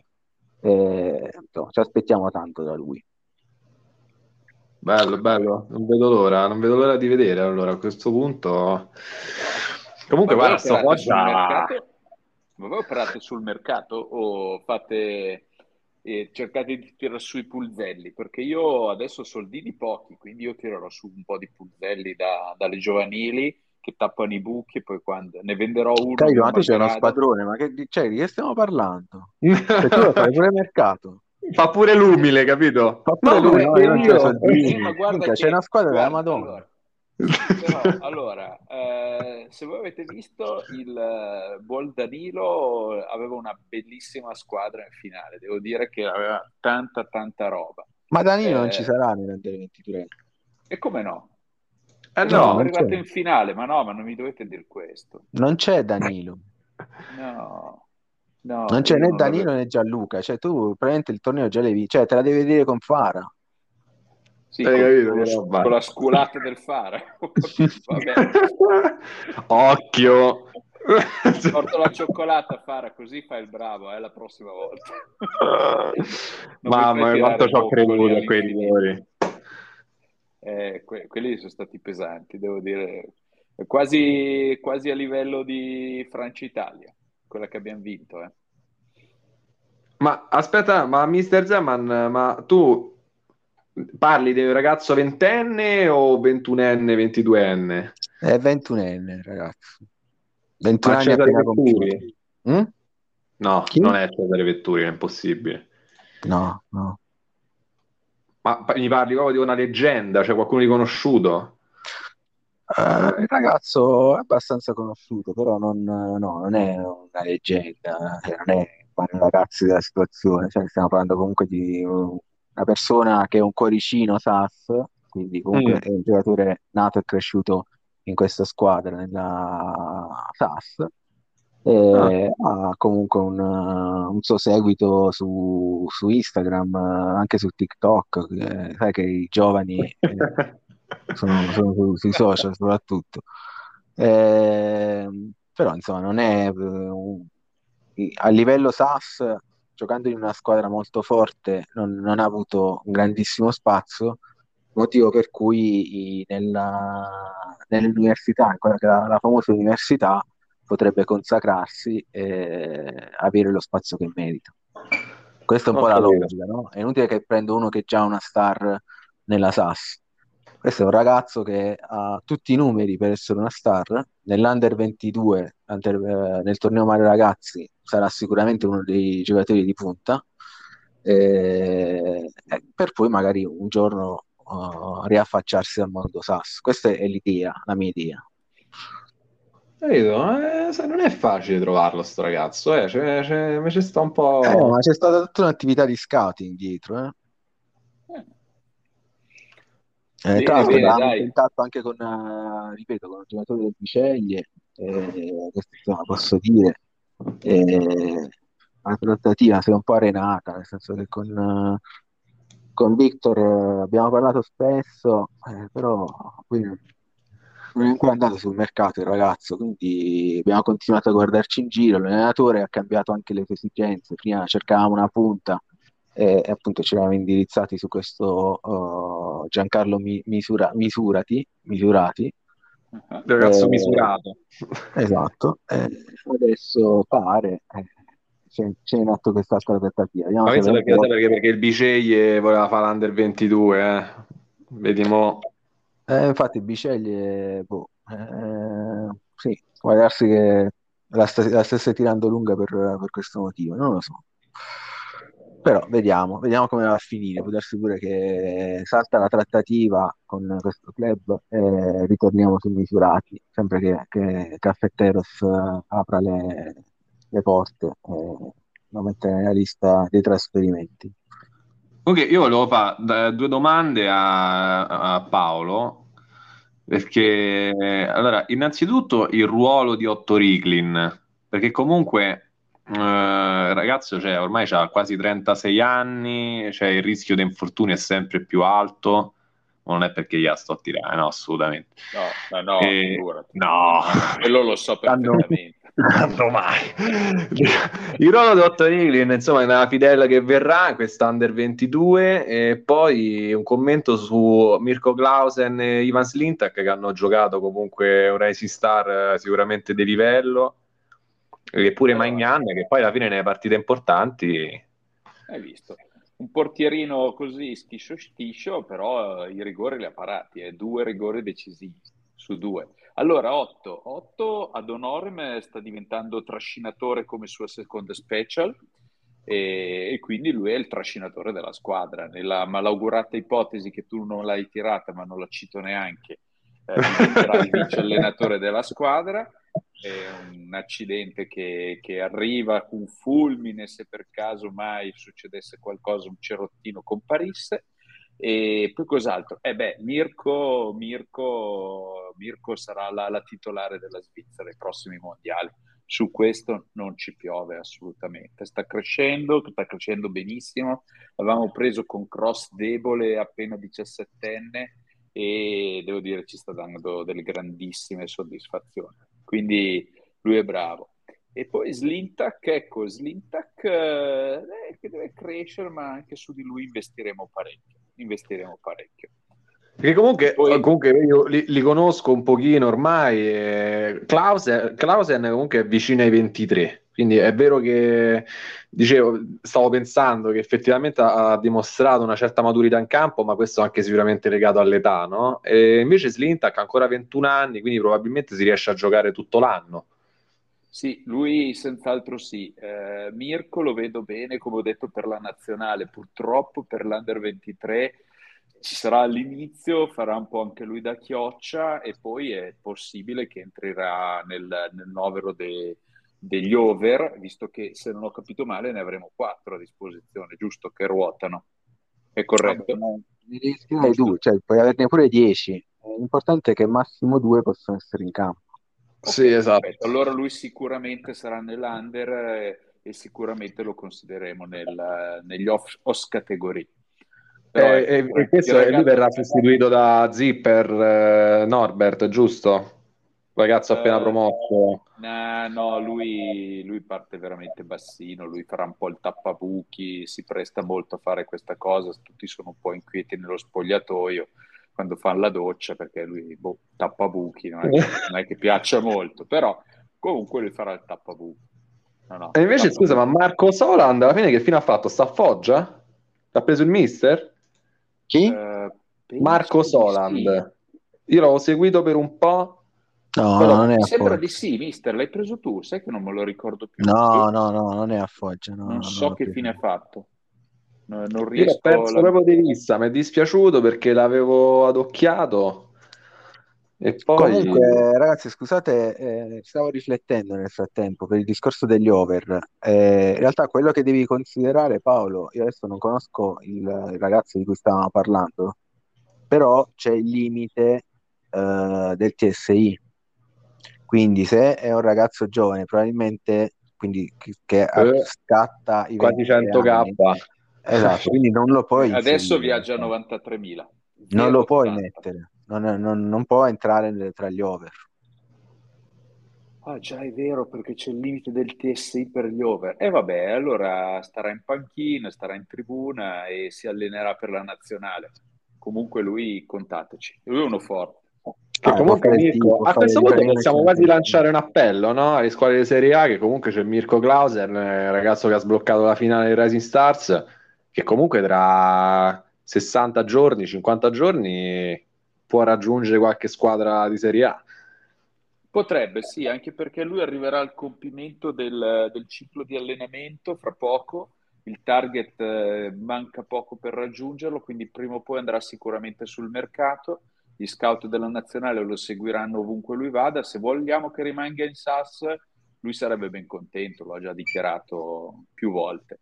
Eh, insomma, ci aspettiamo tanto da lui. Bello, bello, non vedo l'ora, non vedo l'ora di vedere allora a questo punto. Comunque, guarda, sto Foggia ma voi operate sul mercato o fate e cercate di tirare su i pulzelli? Perché io adesso ho soldini pochi, quindi io tirerò su un po' di pulzelli da, dalle giovanili che tappano i buchi e poi quando ne venderò uno... Caio, ma tu c'è uno spadrone, ma che, cioè, di che stiamo parlando? Cioè, tu lo fai pure mercato. Fa pure l'umile, capito? Fa pure no, l'umile, no, io, io, sì, ma guarda che, c'è una squadra guarda, della Madonna. Allora, però, allora, eh, se voi avete visto il eh, Buol Danilo aveva una bellissima squadra in finale, devo dire che aveva tanta tanta roba. Ma Danilo eh, non ci sarà nell'Under 23. E come no? Eh no, è arrivato c'è. in finale, ma no, ma non mi dovete dire questo. Non c'è Danilo. no. No, non c'è né Danilo né Gianluca, cioè tu praticamente il torneo già l'hai visto, cioè te la devi vedere con Fara. Sì, con, capito, con, con, la sculata del fare. Occhio! Porto la cioccolata a fare così fai il bravo, eh, la prossima volta. Mamma mia, quanto ci ho creduto a quei rigori. Eh, que- quelli sono stati pesanti, devo dire. Quasi, quasi a livello di Francia-Italia, quella che abbiamo vinto. Eh. Ma aspetta, ma Mister Zeman, ma tu Parli di un ragazzo ventenne o ventunenne, ventiduenne? È ventunenne, ragazzo. 21 anni appena compiuti. Mm? No, Chi? non è Cesare Vetturi, è impossibile. No, no. Ma mi parli proprio di una leggenda, cioè qualcuno di conosciuto? Uh, il ragazzo è abbastanza conosciuto, però non, no, non è una leggenda, cioè non è un ragazzo della situazione, cioè stiamo parlando comunque di una persona che è un cuoricino SAS, quindi comunque mm. è un giocatore nato e cresciuto in questa squadra, nella SAS, e ah. ha comunque un, un, suo seguito su, su Instagram, anche su TikTok, eh, sai che i giovani eh, sono, sono su, sui social soprattutto. Eh, però insomma non è a livello SAS giocando in una squadra molto forte non, non ha avuto un grandissimo spazio, motivo per cui nella, nell'università, in quella che la, la famosa università, potrebbe consacrarsi e avere lo spazio che merita. Questa è un Ho po' la logica, no? È inutile che prendo uno che già è una star nella SAS. Questo è un ragazzo che ha tutti i numeri per essere una star. Nell'Under 22, under, eh, nel torneo Mario Ragazzi, sarà sicuramente uno dei giocatori di punta. Eh, per poi magari un giorno uh, riaffacciarsi al mondo SAS. Questa è l'idea, la mia idea. Capito? Eh, non è facile trovarlo sto ragazzo, eh. c'è, c'è, c'è sta un po'... Eh, ma c'è stata tutta un'attività di scouting dietro, eh. Eh, tra l'altro abbiamo tentato anche con, uh, ripeto, con il giocatore del Biceglie, eh, questo posso dire, eh, la trattativa si è un po' arenata, nel senso che con, uh, con Victor abbiamo parlato spesso, eh, però poi non è ancora andato sul mercato il ragazzo, quindi abbiamo continuato a guardarci in giro, l'allenatore ha cambiato anche le esigenze, prima cercavamo una punta e, e appunto ci eravamo indirizzati su questo uh, Giancarlo Mi- Misura- Misurati, Misurati. Il ragazzo eh, misurato. Esatto, eh, adesso pare... Eh, c'è, c'è in atto quest'altra trattativa. Vediamo Ma penso perché, perché, perché, il Biceglie voleva fare l'Under 22, eh. Vediamo eh, infatti Biceglie, boh, eh, sì, può darsi che la, st- la stesse tirando lunga per, per, questo motivo, non lo so. Però vediamo, vediamo come va a finire. Può darsi pure che salta la trattativa con questo club e ritorniamo su misurati, sempre che, che Caffetteros apra le, le porte e lo mette nella lista dei trasferimenti. Ok, io volevo fare due domande a, a Paolo perché, allora, innanzitutto il ruolo di Otto Riglin, perché comunque eh, ragazzo cioè, ormai ha quasi 36 anni, cioè il rischio di infortunio è sempre più alto, non è perché io sto a tirare, no, assolutamente. No, no, e... no. quello lo so perfettamente. Quando mai? Il ruolo di Otto Niglin, insomma, è una fidella che verrà, quest'Under 22, e poi un commento su Mirko Clausen e Ivan Slintak che hanno giocato comunque un Rising Star eh, sicuramente di livello, e pure Magnan che poi alla fine nelle partite importanti... Hai visto? Un portierino così schiscio schiscio, però i rigori li ha parati, eh? due rigori decisivi su due. Allora, 8. 8 ad Honorem sta diventando trascinatore come sua seconda special e, e, quindi lui è il trascinatore della squadra. Nella malaugurata ipotesi che tu non l'hai tirata, ma non la cito neanche, eh, diventerà il vice allenatore della squadra. È un accidente che, che arriva con fulmine se per caso mai succedesse qualcosa, un cerottino comparisse e poi cos'altro? Eh beh, Mirko, Mirko, Mirko sarà la, la, titolare della Svizzera ai prossimi mondiali. Su questo non ci piove assolutamente. Sta crescendo, sta crescendo benissimo. L'avevamo preso con cross debole appena 17enne e devo dire ci sta dando delle grandissime soddisfazioni. Quindi lui è bravo. E poi Slintak, ecco, Slintak eh, che deve crescere, ma anche su di lui investiremo parecchio investiremo parecchio. Perché comunque, Poi... comunque io li, li, conosco un pochino ormai. Eh, Clausen, Clausen comunque è vicino ai 23, quindi è vero che dicevo, stavo pensando che effettivamente ha, dimostrato una certa maturità in campo, ma questo anche sicuramente legato all'età, no? E invece Slintak ha ancora 21 anni, quindi probabilmente si riesce a giocare tutto l'anno. Sì, lui senz'altro sì. Eh, Mirko lo vedo bene, come ho detto, per la nazionale. Purtroppo per l'Under 23 ci sarà all'inizio, farà un po' anche lui da chioccia e poi è possibile che entrerà nel, nel novero de, degli over, visto che se non ho capito male ne avremo quattro a disposizione, giusto? Che ruotano. È corretto? Ne devi due, cioè puoi averne pure dieci. L'importante è che massimo due possono essere in campo. Sì, esatto. Perfetto. Allora lui sicuramente sarà nell'under e, e sicuramente lo considereremo nel, negli off, OS categorie. Però, e, ecco, e, questo ragazzo... lui verrà sostituito da Zipper eh, Norbert, giusto? Ragazzo appena uh, promosso. No, no, lui, lui parte veramente bassino, lui farà un po' il tappabuchi, si presta molto a fare questa cosa, tutti sono un po' inquieti nello spogliatoio quando fanno la doccia perché lui boh, tappabuchi, non è, che, non è che piaccia molto, però comunque lui farà il tappabuchi. No, no, e invece scusa, ma Marco Soland alla fine che fine ha fatto? Sta a Foggia? L'ha preso il mister? Chi? Uh, Marco Soland. Sì. Io l'avevo seguito per un po' No, Però non è mi sembra di sì, mister, l'hai preso tu, sai che non me lo ricordo più. No, no, no, non è a Foggia. No, non no, so che fine ha fatto. No, non riesco Io l'ho perso la... proprio di vista, mi è dispiaciuto perché l'avevo adocchiato. E poi... Comunque, ragazzi, scusate, eh, stavo riflettendo nel frattempo per il discorso degli over. Eh, in realtà quello che devi considerare, Paolo, io adesso non conosco il, il ragazzo di cui stavamo parlando, però c'è il limite eh, del TSI quindi se è un ragazzo giovane, probabilmente quindi, che eh, scatta i quasi 100k. Esatto, quindi non lo puoi Adesso viaggia a 93.000. Non lo puoi mettere, non, non, non può entrare tra gli over. Ah già è vero perché c'è il limite del TSI per gli over. E vabbè, allora starà in panchina, starà in tribuna e si allenerà per la nazionale. Comunque lui contateci, lui è uno forte. Che ah, comunque Mirko, a questo punto possiamo quasi lanciare un appello no? alle squadre di Serie A, che comunque c'è Mirko Clauser, il ragazzo che ha sbloccato la finale di Rising Stars, che comunque tra 60 giorni, 50 giorni può raggiungere qualche squadra di Serie A. Potrebbe, sì, anche perché lui arriverà al compimento del, del ciclo di allenamento fra poco. Il target eh, manca poco per raggiungerlo, quindi prima o poi andrà sicuramente sul mercato gli scout della nazionale lo seguiranno ovunque lui vada. Se vogliamo che rimanga in SAS, lui sarebbe ben contento, lo ha già dichiarato più volte.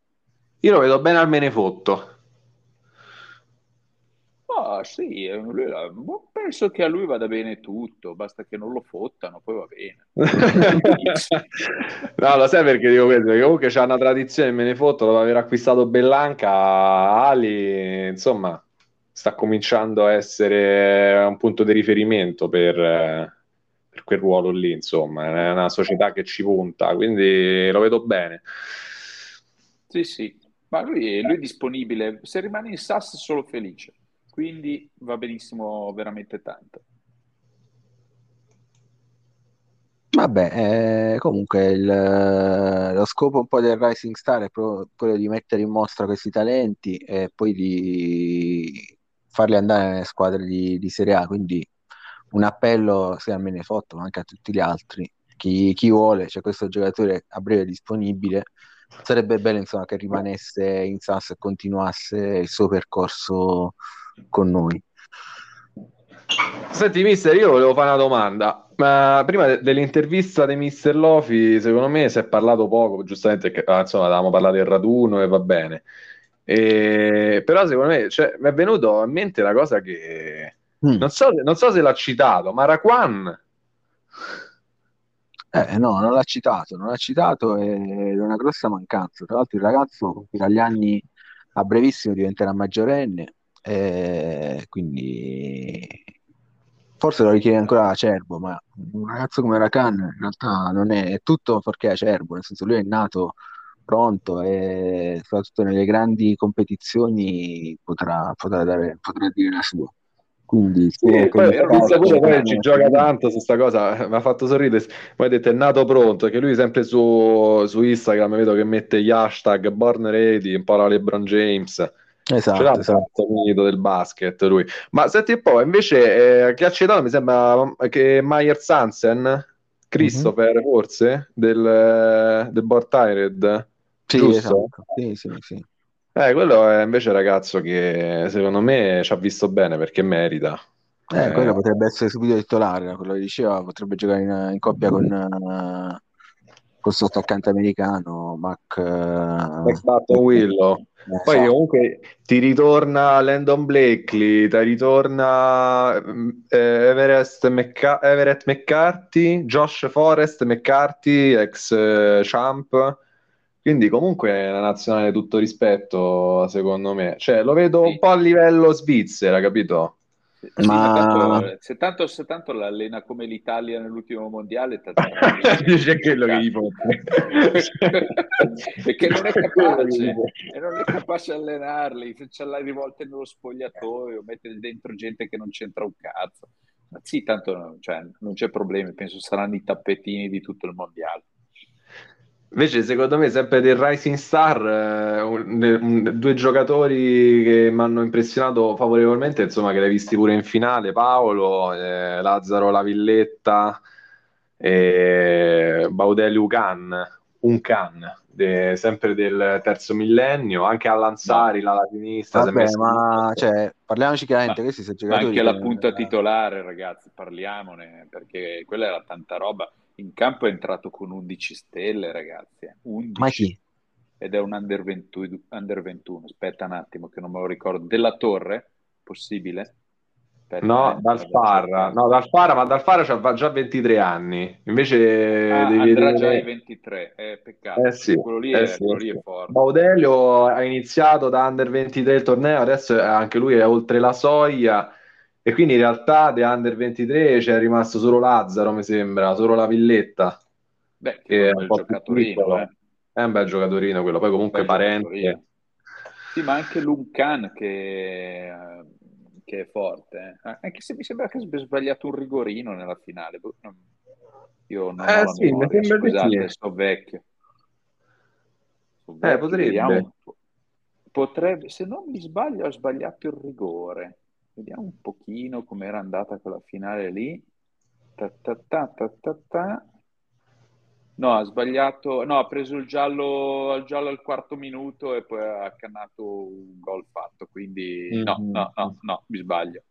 Io lo vedo bene al Menefotto. Ah, sì, la... penso che a lui vada bene tutto, basta che non lo fottano, poi va bene. no, lo sai perché dico questo? Perché comunque c'è una tradizione il Menefotto dopo aver acquistato Bellanca, Ali, insomma, sta cominciando a essere un punto di riferimento per, per quel ruolo lì, insomma, è una società che ci punta, quindi lo vedo bene. Sì, sì, ma lui, lui è disponibile, se rimane in SAS solo felice, quindi va benissimo veramente tanto. Vabbè, eh, comunque il, lo scopo un po' del Rising Star è proprio quello di mettere in mostra questi talenti e poi di farli andare nelle squadre di, di Serie A, quindi un appello sia a Menefotto ma anche a tutti gli altri, chi, chi vuole, c'è cioè questo giocatore a breve disponibile, sarebbe bello insomma, che rimanesse in SAS e continuasse il suo percorso con noi. Senti, mister, io volevo fare una domanda. Ma prima de- dell'intervista di mister Lofi, secondo me si è parlato poco, giustamente, che, ah, insomma, avevamo parlato del raduno e va bene. E, però secondo me cioè, mi è venuto in mente la cosa che mm. non, so, non, so, se l'ha citato, ma Raquan eh, no, non l'ha citato, non l'ha citato è una grossa mancanza. Tra l'altro il ragazzo compirà gli anni a brevissimo diventerà maggiorenne, eh, quindi forse lo richiede ancora Acerbo, ma un ragazzo come Rakan in realtà non è, è tutto perché Acerbo, nel senso lui è nato pronto e soprattutto nelle grandi competizioni potrà, potrà, dare, potrà dire la sua. Quindi, sì, poi, poi ci gioca tanto su questa cosa, mi ha fatto sorridere. Poi ha detto è nato pronto, che lui sempre su, su Instagram vedo che mette gli hashtag born ready, un po' la LeBron James. Esatto, C'è esatto. mito del basket lui. Ma senti un po', invece, eh, che ha citato mi sembra che Meyer Sansen, Christopher mm-hmm. forse, del, del Board Tired, sì, giusto? Esatto. Sì, sì, sì. Eh, quello è invece un ragazzo che secondo me ci ha visto bene perché merita. Eh, eh. quello potrebbe essere subito titolare, quello che diceva, potrebbe giocare in, in coppia con, uh, questo attaccante americano, Mac, uh, Button Willow. Eh, Poi esatto. comunque ti ritorna Landon Blakely, ti ritorna eh, Everest, McCa- Everett McCarthy, Josh Forrest McCarthy, ex eh, champ quindi comunque è una nazionale tutto rispetto, secondo me. Cioè, lo vedo sì. un po' a livello Svizzera, capito? Sì, Ma- se, tanto, se tanto l'allena come l'Italia nell'ultimo mondiale, tanto- Dice quello che gli perché non è capace e non è capace allenarli, se ce l'hai rivolte nello spogliatoio, mette dentro gente che non c'entra un cazzo. Ma sì, tanto cioè, non c'è problema, penso saranno i tappetini di tutto il mondiale. Invece, secondo me, sempre del Rising Star, eh, un- un- due giocatori che mi hanno impressionato favorevolmente, insomma, che l'hai visti pure in finale, Paolo, eh, Lazzaro La Villetta e Baudelli Ucan, un can, de- sempre del terzo millennio, anche alla sinistra. si è Vabbè, messo- ma cioè, parliamoci chiaramente, Ma- questi sono giocatori anche la punta titolare, ragazzi, parliamone, perché quella era tanta roba. In campo è entrato con 11 stelle, ragazzi. eh, 11. Ma chi? Ed è un under 21, under 21. Aspetta un attimo che non me lo ricordo. Della Torre? Possibile? Aspetta, No, eh, dal vado a Farra, cercare. no, dal Farra, ma dal Farra c'ha già 23 anni, invece Ah, devi andrà vedere- già ai 23. Eh, peccato. Eh sì, quello lì, eh è, sì, quello eh lì è forte. Baudelio ha iniziato da under 23 il torneo, adesso è- anche lui è oltre la soglia e quindi in realtà da under 23 c'è rimasto solo Lazzaro, mi sembra, solo la Villetta, Beh, che è un un giocatorino, eh. È un bel giocatorino quello, poi comunque parente. Sì, ma anche Luncan che, che è forte. eh. Anche se mi sembra che abbia sbagliato un rigorino nella finale. Boh, Io non Eh ho sì, memoria, scusate, sì. sto vecchio. Sto Eh, vecchio, potrebbe. vediamo. Potrebbe, se non mi sbaglio, ha sbagliato il rigore. Vediamo un pochino com'era andata quella finale lì. Ta ta ta ta ta ta. No, ha sbagliato, no, ha preso il giallo, il giallo al quarto minuto e poi ha cannato un gol fatto, quindi no, Mhm. no, no, no, mi sbaglio.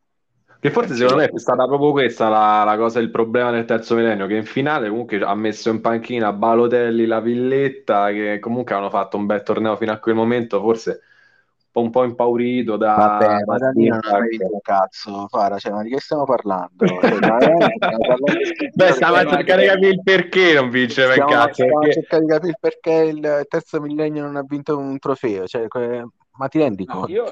Che forse secondo me è stata proprio questa la, la cosa, il problema del terzo millennio, che in finale comunque ha messo in panchina Balotelli, la Villetta, che comunque hanno fatto un bel torneo fino a quel momento, forse un po', impaurito da... Vabbè, ma da Danilo non ha mai Sintac. vinto un cazzo, Fara, cioè, ma di che stiamo parlando? Cioè, Beh, stiamo a cercare di capire il perché non vince stiamo, cazzo, stiamo a perché- cercare di capire perché il terzo millennio non ha vinto un trofeo, cioè, que- ma ti rendi No, conto? io,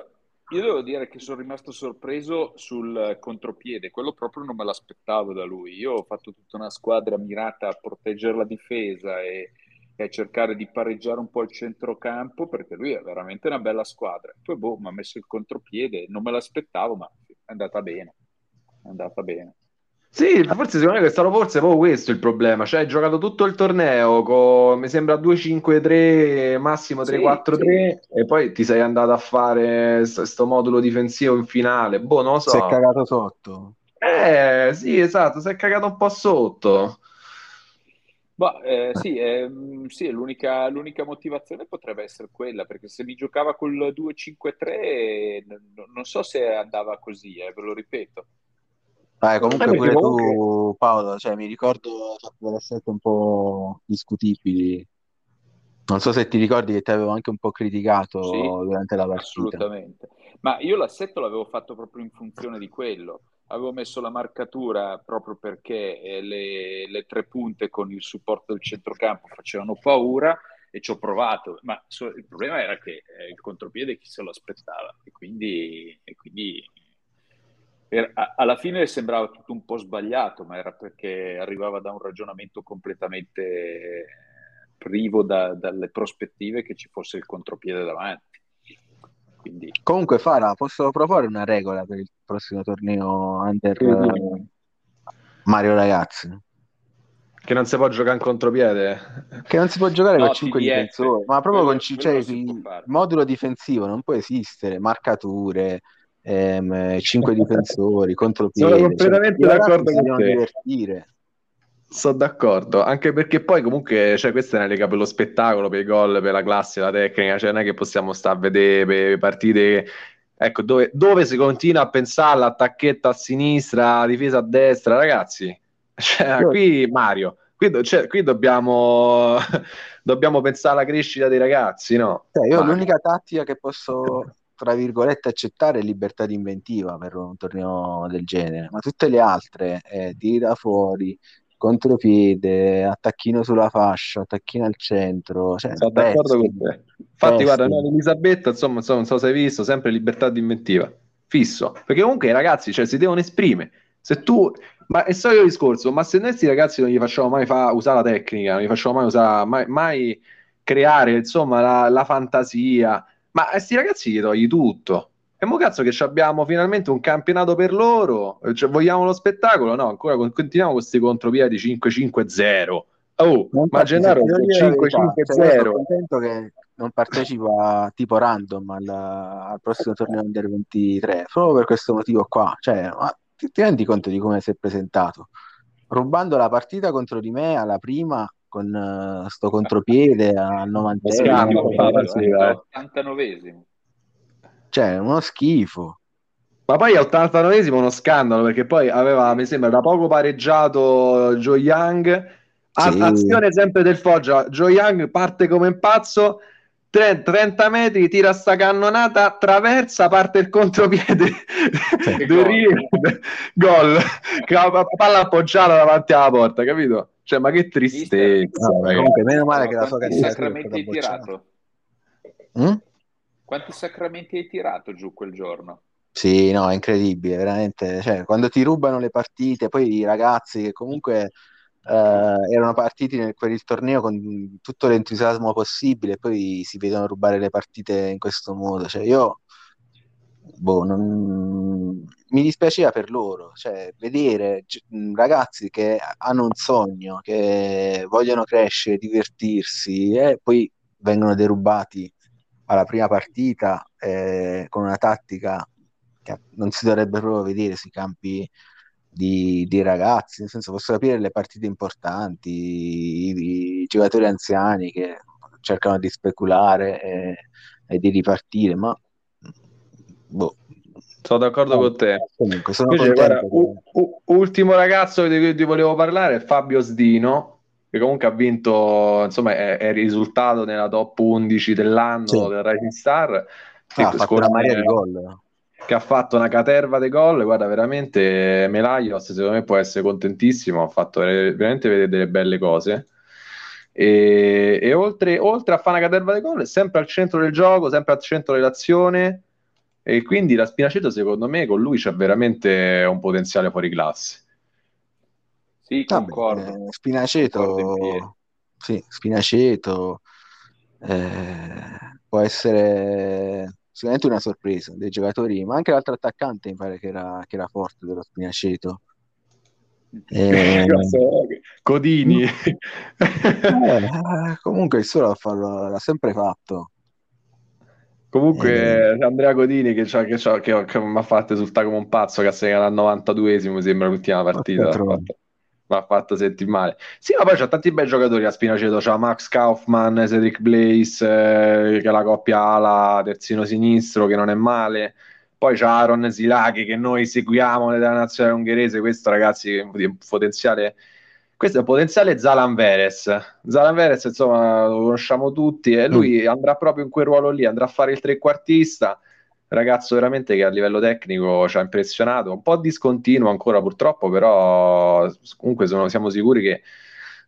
io devo dire che sono rimasto sorpreso sul contropiede, quello proprio non me l'aspettavo da lui. Io ho fatto tutta una squadra mirata a proteggere la difesa e, e a cercare di pareggiare un po' il centrocampo, perché lui è veramente una bella squadra. Poi, boh, mi ha messo il contropiede, non me l'aspettavo, ma è andata bene. È andata bene. Sì, forse secondo me è stato forse proprio questo il problema, cioè hai giocato tutto il torneo con, mi sembra 2-5-3, massimo Sì, 3-4-3 sì. e poi ti sei andato a fare questo modulo difensivo in finale, boh, non lo Si è so. cagato sotto. Eh, sì, esatto, si è cagato un po' sotto. Ma eh, sì, ehm, sì, l'unica l'unica motivazione potrebbe essere quella, perché se mi giocava col 2-5-3 n- non so se andava così, eh, ve lo ripeto. Comunque Eh, perché pure comunque- tu, Paolo, cioè, mi ricordo delle scelte un po' discutibili. Non so se ti ricordi che ti avevo anche un po' criticato Sì, durante la partita. assolutamente. Ma io l'assetto l'avevo fatto proprio in funzione di quello. Avevo messo la marcatura proprio perché eh, le, le tre punte con il supporto del centrocampo facevano paura e ci ho provato. Ma so- il problema era che eh, il contropiede chi se lo aspettava e quindi, e quindi era- a- alla fine sembrava tutto un po' sbagliato, ma era perché arrivava da un ragionamento completamente privo da- dalle prospettive che ci fosse il contropiede davanti. Quindi Comunque, Fara, posso proporre una regola per il prossimo torneo Under eh, Mario Ragazzi? Che non si può giocare in contropiede. Che non si può giocare No, con 5 TDF, difensori, ma proprio quello- con quello cioè, il modulo difensivo non può esistere, marcature, 5 difensori, contropiede. Sono completamente i ragazzi d'accordo con te. divertire. Sono d'accordo, anche perché poi comunque, cioè, questa è una lega per lo spettacolo, per i gol, per la classe, la tecnica, cioè non è che possiamo stare a vedere per partite, ecco, dove, dove si continua a pensare all'attacchetto a sinistra, la difesa a destra, ragazzi, cioè, Io- qui Mario, qui, do- cioè, qui dobbiamo, dobbiamo pensare alla crescita dei ragazzi, no? Cioè, io Mario. l'unica tattica che posso, tra virgolette, accettare è libertà di inventiva per un torneo del genere, ma tutte le altre, eh, tiri da fuori, contropiede, attacchino sulla fascia, attacchino al centro, cioè, Sono d'accordo con te. Infatti, guarda, pessimi. noi Elisabetta, insomma, insomma, non so se hai visto, sempre libertà di inventiva. fisso, perché comunque i ragazzi cioè, si devono esprimere. Se tu, ma è il solito discorso, ma se noi questi ragazzi non gli facciamo mai fa, usare la tecnica, non gli facciamo mai usare, mai, mai creare insomma la, la fantasia, ma a questi ragazzi gli togli tutto. E mo cazzo che abbiamo finalmente un campionato per loro, cioè, vogliamo lo spettacolo? No, ancora continuiamo con questi contropiedi 5-5-0. Oh, ma Gennaro 5-5-0. Sono contento che non partecipa tipo random al, al prossimo torneo Under 23, solo per questo motivo qua. Cioè, ma ti, ti rendi conto di come si è presentato? Rubando la partita contro di me alla prima con uh, sto contropiede al 90 89esimo cioè uno schifo ma poi al 89esimo uno scandalo perché poi aveva mi sembra da poco pareggiato Joe Young a- Sì. azione sempre del Foggia Joe Young parte come un pazzo tre- 30 metri tira sta cannonata traversa parte il contropiede del gol. Ca- palla appoggiata davanti alla porta capito? cioè ma che tristezza No, comunque meno male che la sua candidatura è stata bocciata tirato? Mm? Quanti sacramenti hai tirato giù quel giorno? Sì, no, è incredibile, veramente. Cioè, quando ti rubano le partite, poi i ragazzi che comunque eh, erano partiti nel- per il torneo con tutto l'entusiasmo possibile, poi si vedono rubare le partite in questo modo. Cioè, io, boh, non- mi dispiaceva per loro. Cioè, vedere gi- ragazzi che hanno un sogno, che vogliono crescere, divertirsi, e poi vengono derubati alla prima partita eh, con una tattica che non si dovrebbe proprio vedere sui campi di, di ragazzi, nel senso posso capire le partite importanti, i, i giocatori anziani che cercano di speculare e, e di ripartire, ma boh. sono d'accordo con te Comunque Invece, guarda, u- u- ultimo ragazzo di cui ti volevo parlare è Fabio Sdino, che comunque ha vinto, insomma, è, è risultato nella top 11 dell'anno Sì. del Rising Star. che ha fatto una marea di gol. che ha fatto una caterva di gol. Guarda, veramente Melaios, secondo me, può essere contentissimo. Ha fatto ver- veramente vedere delle belle cose. E, e oltre, oltre a fare una caterva di gol, è sempre al centro del gioco, sempre al centro dell'azione. E quindi la Spinaceto, secondo me, con lui c'è veramente un potenziale fuori classe. Sì, concordo. eh, Concordo in Spinaceto, pieno. sì, Spinaceto eh, può essere sicuramente una sorpresa dei giocatori, ma anche l'altro attaccante mi pare che era, che era forte dello Spinaceto. Eh, Codini. eh, comunque il suo l'ha, fa- l'ha sempre fatto. Comunque Andrea Codini che, c'ha- che, c'ha- che, che mi ha fatto esultare come un pazzo che ha segnato al 92esimo mi sembra l'ultima partita Troia. fatto, sentire male sì ma poi c'ha tanti bei giocatori a Spinaceto c'ha Max Kaufman Cedric Blaze eh, che è la coppia ala terzino sinistro che non è male poi c'ha Aaron Silaki che noi seguiamo nella nazionale ungherese questo ragazzi è un potenziale questo è un potenziale Zalan Veres. Zalan Veres, insomma, lo conosciamo tutti e lui andrà proprio in quel ruolo lì, andrà a fare il trequartista. Ragazzo veramente che a livello tecnico ci ha impressionato, un po' discontinuo ancora purtroppo, però comunque sono- siamo sicuri che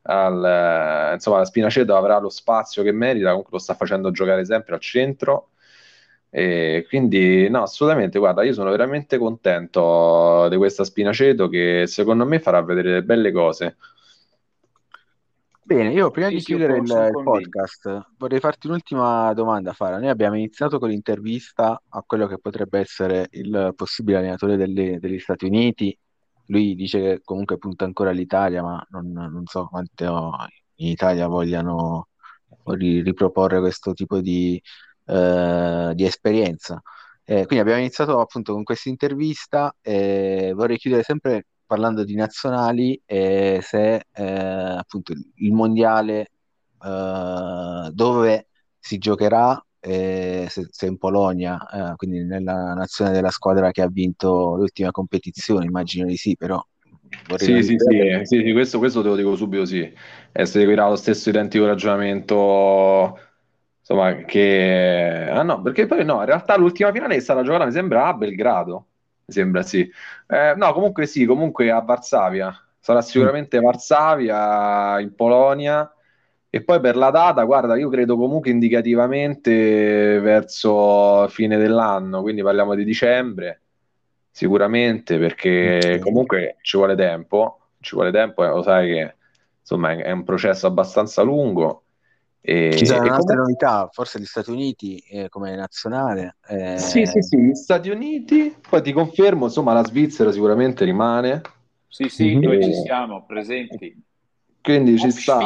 al, insomma, la Spinaceto avrà lo spazio che merita, comunque lo sta facendo giocare sempre al centro. E quindi, no, assolutamente, guarda, io sono veramente contento di questa Spinaceto che secondo me farà vedere delle belle cose. Bene, io prima Sì, di chiudere il, il podcast vorrei farti un'ultima domanda, Fara. Noi abbiamo iniziato con l'intervista a quello che potrebbe essere il possibile allenatore delle- degli Stati Uniti. Lui dice che comunque punta ancora all'Italia, ma non, non so quanto in Italia vogliano ri- riproporre questo tipo di, eh, di esperienza. Eh, quindi abbiamo iniziato appunto con questa intervista e vorrei chiudere sempre parlando di nazionali e se eh, appunto il mondiale eh, dove si giocherà, eh, se, se in Polonia, eh, quindi nella nazione della squadra che ha vinto l'ultima competizione, immagino di sì, però Sì, sì, sì, sì, sì, questo, questo te lo dico subito, sì. E seguirà lo stesso identico ragionamento, insomma, che... Ah no, perché poi no, in realtà l'ultima finale è stata giocata, mi sembra, a Belgrado, mi sembra, sì. Eh, no, comunque sì, comunque a Varsavia. Sarà sicuramente Varsavia, in Polonia. E poi per la data, guarda, io credo comunque indicativamente verso fine dell'anno, quindi parliamo di dicembre. sicuramente perché comunque ci vuole tempo, ci vuole tempo, eh, lo sai che insomma è, è un processo abbastanza lungo. E, Ci sono e altre comunque- novità, forse gli Stati Uniti eh, come nazionale. eh, Sì, sì, sì, gli Stati Uniti, poi ti confermo, insomma, la Svizzera sicuramente rimane, Sì, sì, Mhm. noi ci siamo presenti. quindi ci sta,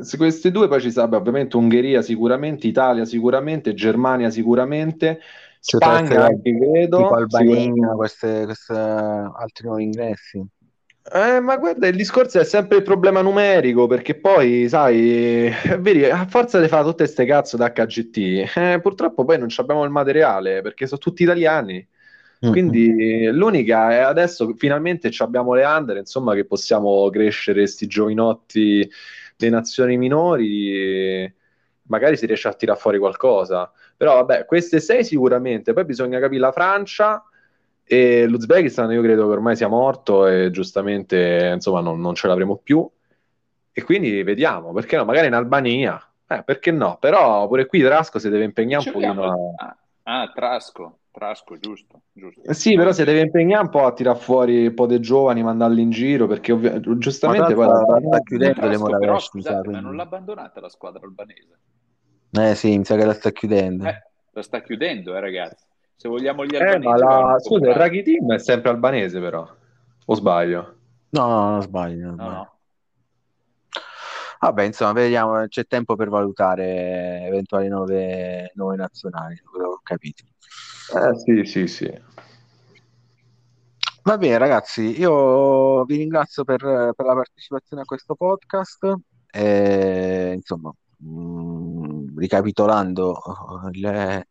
se questi due poi ci sta, beh, ovviamente Ungheria sicuramente, Italia sicuramente, Germania sicuramente, Spagna anche credo, tipo Albania, queste, queste altri nuovi ingressi. Eh, ma guarda, il discorso è sempre il problema numerico, perché poi, sai, vedi, a forza di fare tutte queste cazzo da HGT, eh, purtroppo poi non abbiamo il materiale, perché sono tutti italiani. Mm, Quindi l'unica è adesso finalmente ci abbiamo le under, insomma, che possiamo crescere sti giovinotti delle nazioni minori, magari si riesce a tirare fuori qualcosa. Però vabbè, queste sei sicuramente, poi bisogna capire la Francia e l'Uzbekistan, io credo che ormai sia morto e giustamente, insomma, non, non ce l'avremo più. E quindi vediamo, perché no? Magari in Albania, eh, perché no? Però pure qui Trasco si deve impegnare un pochino a... Ah, ah, Trasco, Trasco, giusto, giusto. Eh Sì, però si deve impegnare un po' a tirare fuori un po' dei giovani, mandarli in giro, perché ovvi- giustamente poi la sta chiudendo le Trasco, però, Moraveschi, scusate, sa, ma non l'ha abbandonata la squadra albanese. Eh sì, mi sa che la sta chiudendo. Eh, la sta chiudendo, eh, ragazzi. Se vogliamo gli Eh, albanesi, ma la... scusa, il. Raghi Team è sempre albanese però, o sbaglio? No, no, non sbaglio. No, no. Vabbè, insomma, vediamo, c'è tempo per valutare eventuali nuove, nuove nazionali, quello ho capito. Eh sì, sì, sì. Va bene, ragazzi, io vi ringrazio per, per la partecipazione a questo podcast. E, insomma, mh, ricapitolando, le-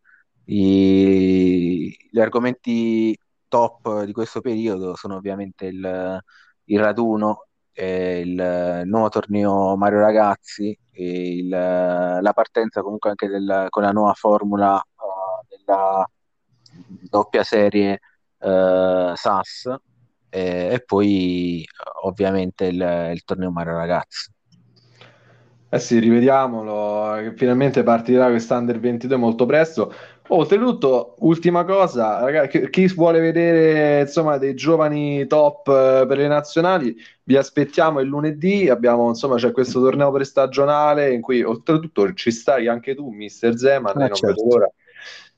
i- gli argomenti top di questo periodo sono ovviamente il, il raduno, eh, il nuovo torneo Mario Ragazzi, il- la partenza comunque anche del- con la nuova formula eh, della doppia serie eh, SAS e, e poi eh, ovviamente il, il torneo Mario Ragazzi. Eh sì, rivediamolo, che finalmente partirà quest'Under 22 molto presto. Oltretutto, ultima cosa, ragazzi, chi vuole vedere insomma dei giovani top eh, per le nazionali, vi aspettiamo il lunedì. Abbiamo insomma c'è questo torneo prestagionale in cui oltretutto ci stai anche tu, Mister Zeman. Ah, non certo. vedo l'ora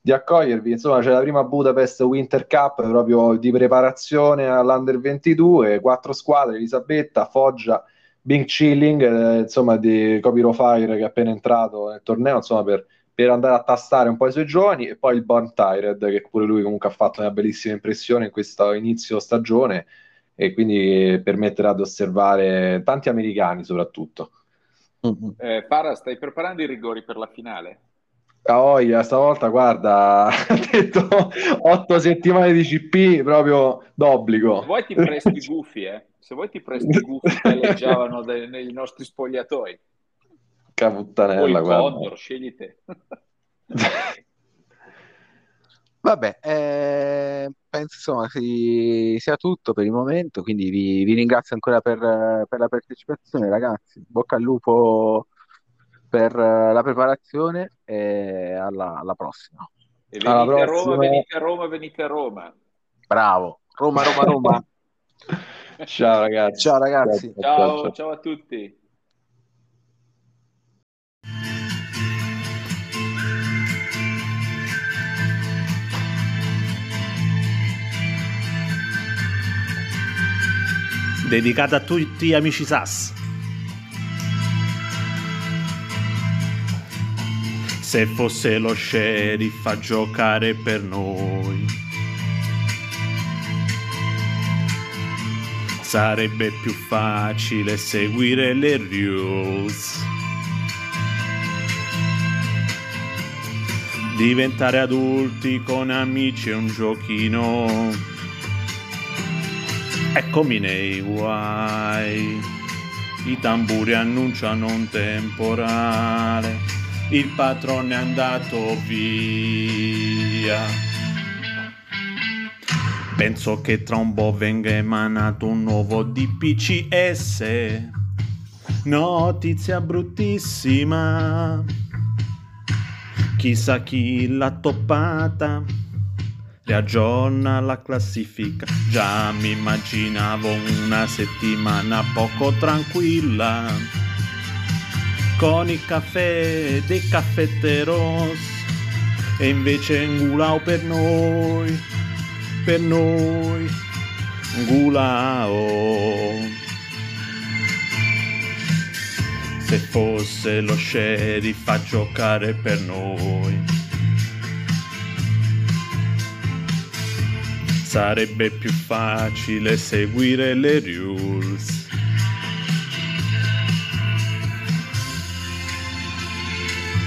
di accogliervi. Insomma, c'è la prima Budapest Winter Cup proprio di preparazione all'Under 22, quattro squadre: Elisabetta, Foggia. Bing Chilling, eh, insomma, di Copy Fire che è appena entrato nel torneo, insomma, per, per andare a tastare un po' i suoi giovani, e poi il Born Tired, che pure lui comunque ha fatto una bellissima impressione in questo inizio stagione, e quindi permetterà di osservare tanti americani soprattutto. Mm-mm. Eh, Para, stai preparando i rigori per la finale? Caoia, stavolta guarda, ha detto otto settimane di CP proprio d'obbligo. Se vuoi ti presto i gufi, eh? Se vuoi ti presto i gufi che alleggiavano nei nostri spogliatoi. Il guarda. Condor, scegli te. Vabbè, eh, penso insomma si- sia tutto per il momento, quindi vi, vi ringrazio ancora per, per la partecipazione, ragazzi. Bocca al lupo per eh, la preparazione e alla, alla prossima. E Alla venite a Roma, prossima. venite a Roma, venite a Roma. Bravo, Roma, Roma, Roma. Ciao ragazzi. Ciao ragazzi. Ciao, ciao a tutti. dedicata a tutti gli amici SAS. Se fosse lo sheriff a giocare per noi, sarebbe più facile seguire le rules. Diventare adulti con amici è un giochino. Eccomi nei guai. I tamburi annunciano un temporale. Il patrone è andato via. Penso che tra un po' venga emanato un nuovo DPCS. Notizia bruttissima. Chissà chi l'ha toppata. riaggiorna la classifica. Già mi immaginavo una settimana poco tranquilla. Con il caffè dei caffetteros. E invece Ngulao per noi, per noi, Ngulao. Se fosse lo sheriff a giocare per noi. Sarebbe più facile seguire le rules.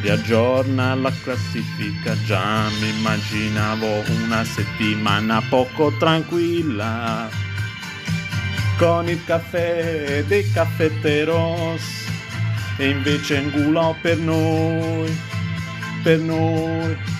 Riaggiorna la classifica. Già mi immaginavo una settimana poco tranquilla. Con il caffè dei caffetteros. E invece Ngulò per noi per noi.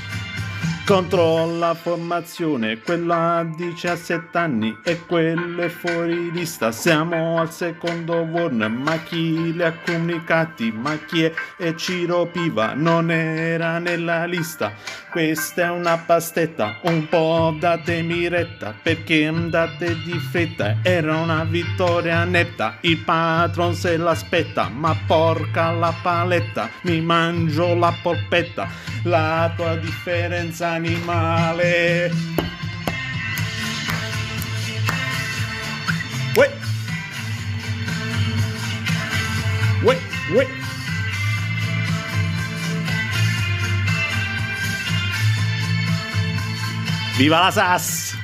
Contro la formazione, quella a 17 anni e quelle fuori lista. Siamo al secondo warn, ma chi li ha comunicati? Ma chi è? E Ciro Piva non era nella lista. Questa è una pastetta, un po' datemi retta, perché andate di fretta. Era una vittoria netta, il patron se l'aspetta, ma porca la paletta, mi mangio la polpetta, la tua differenza animales. Ué. Ué, ué. ¡Viva las as!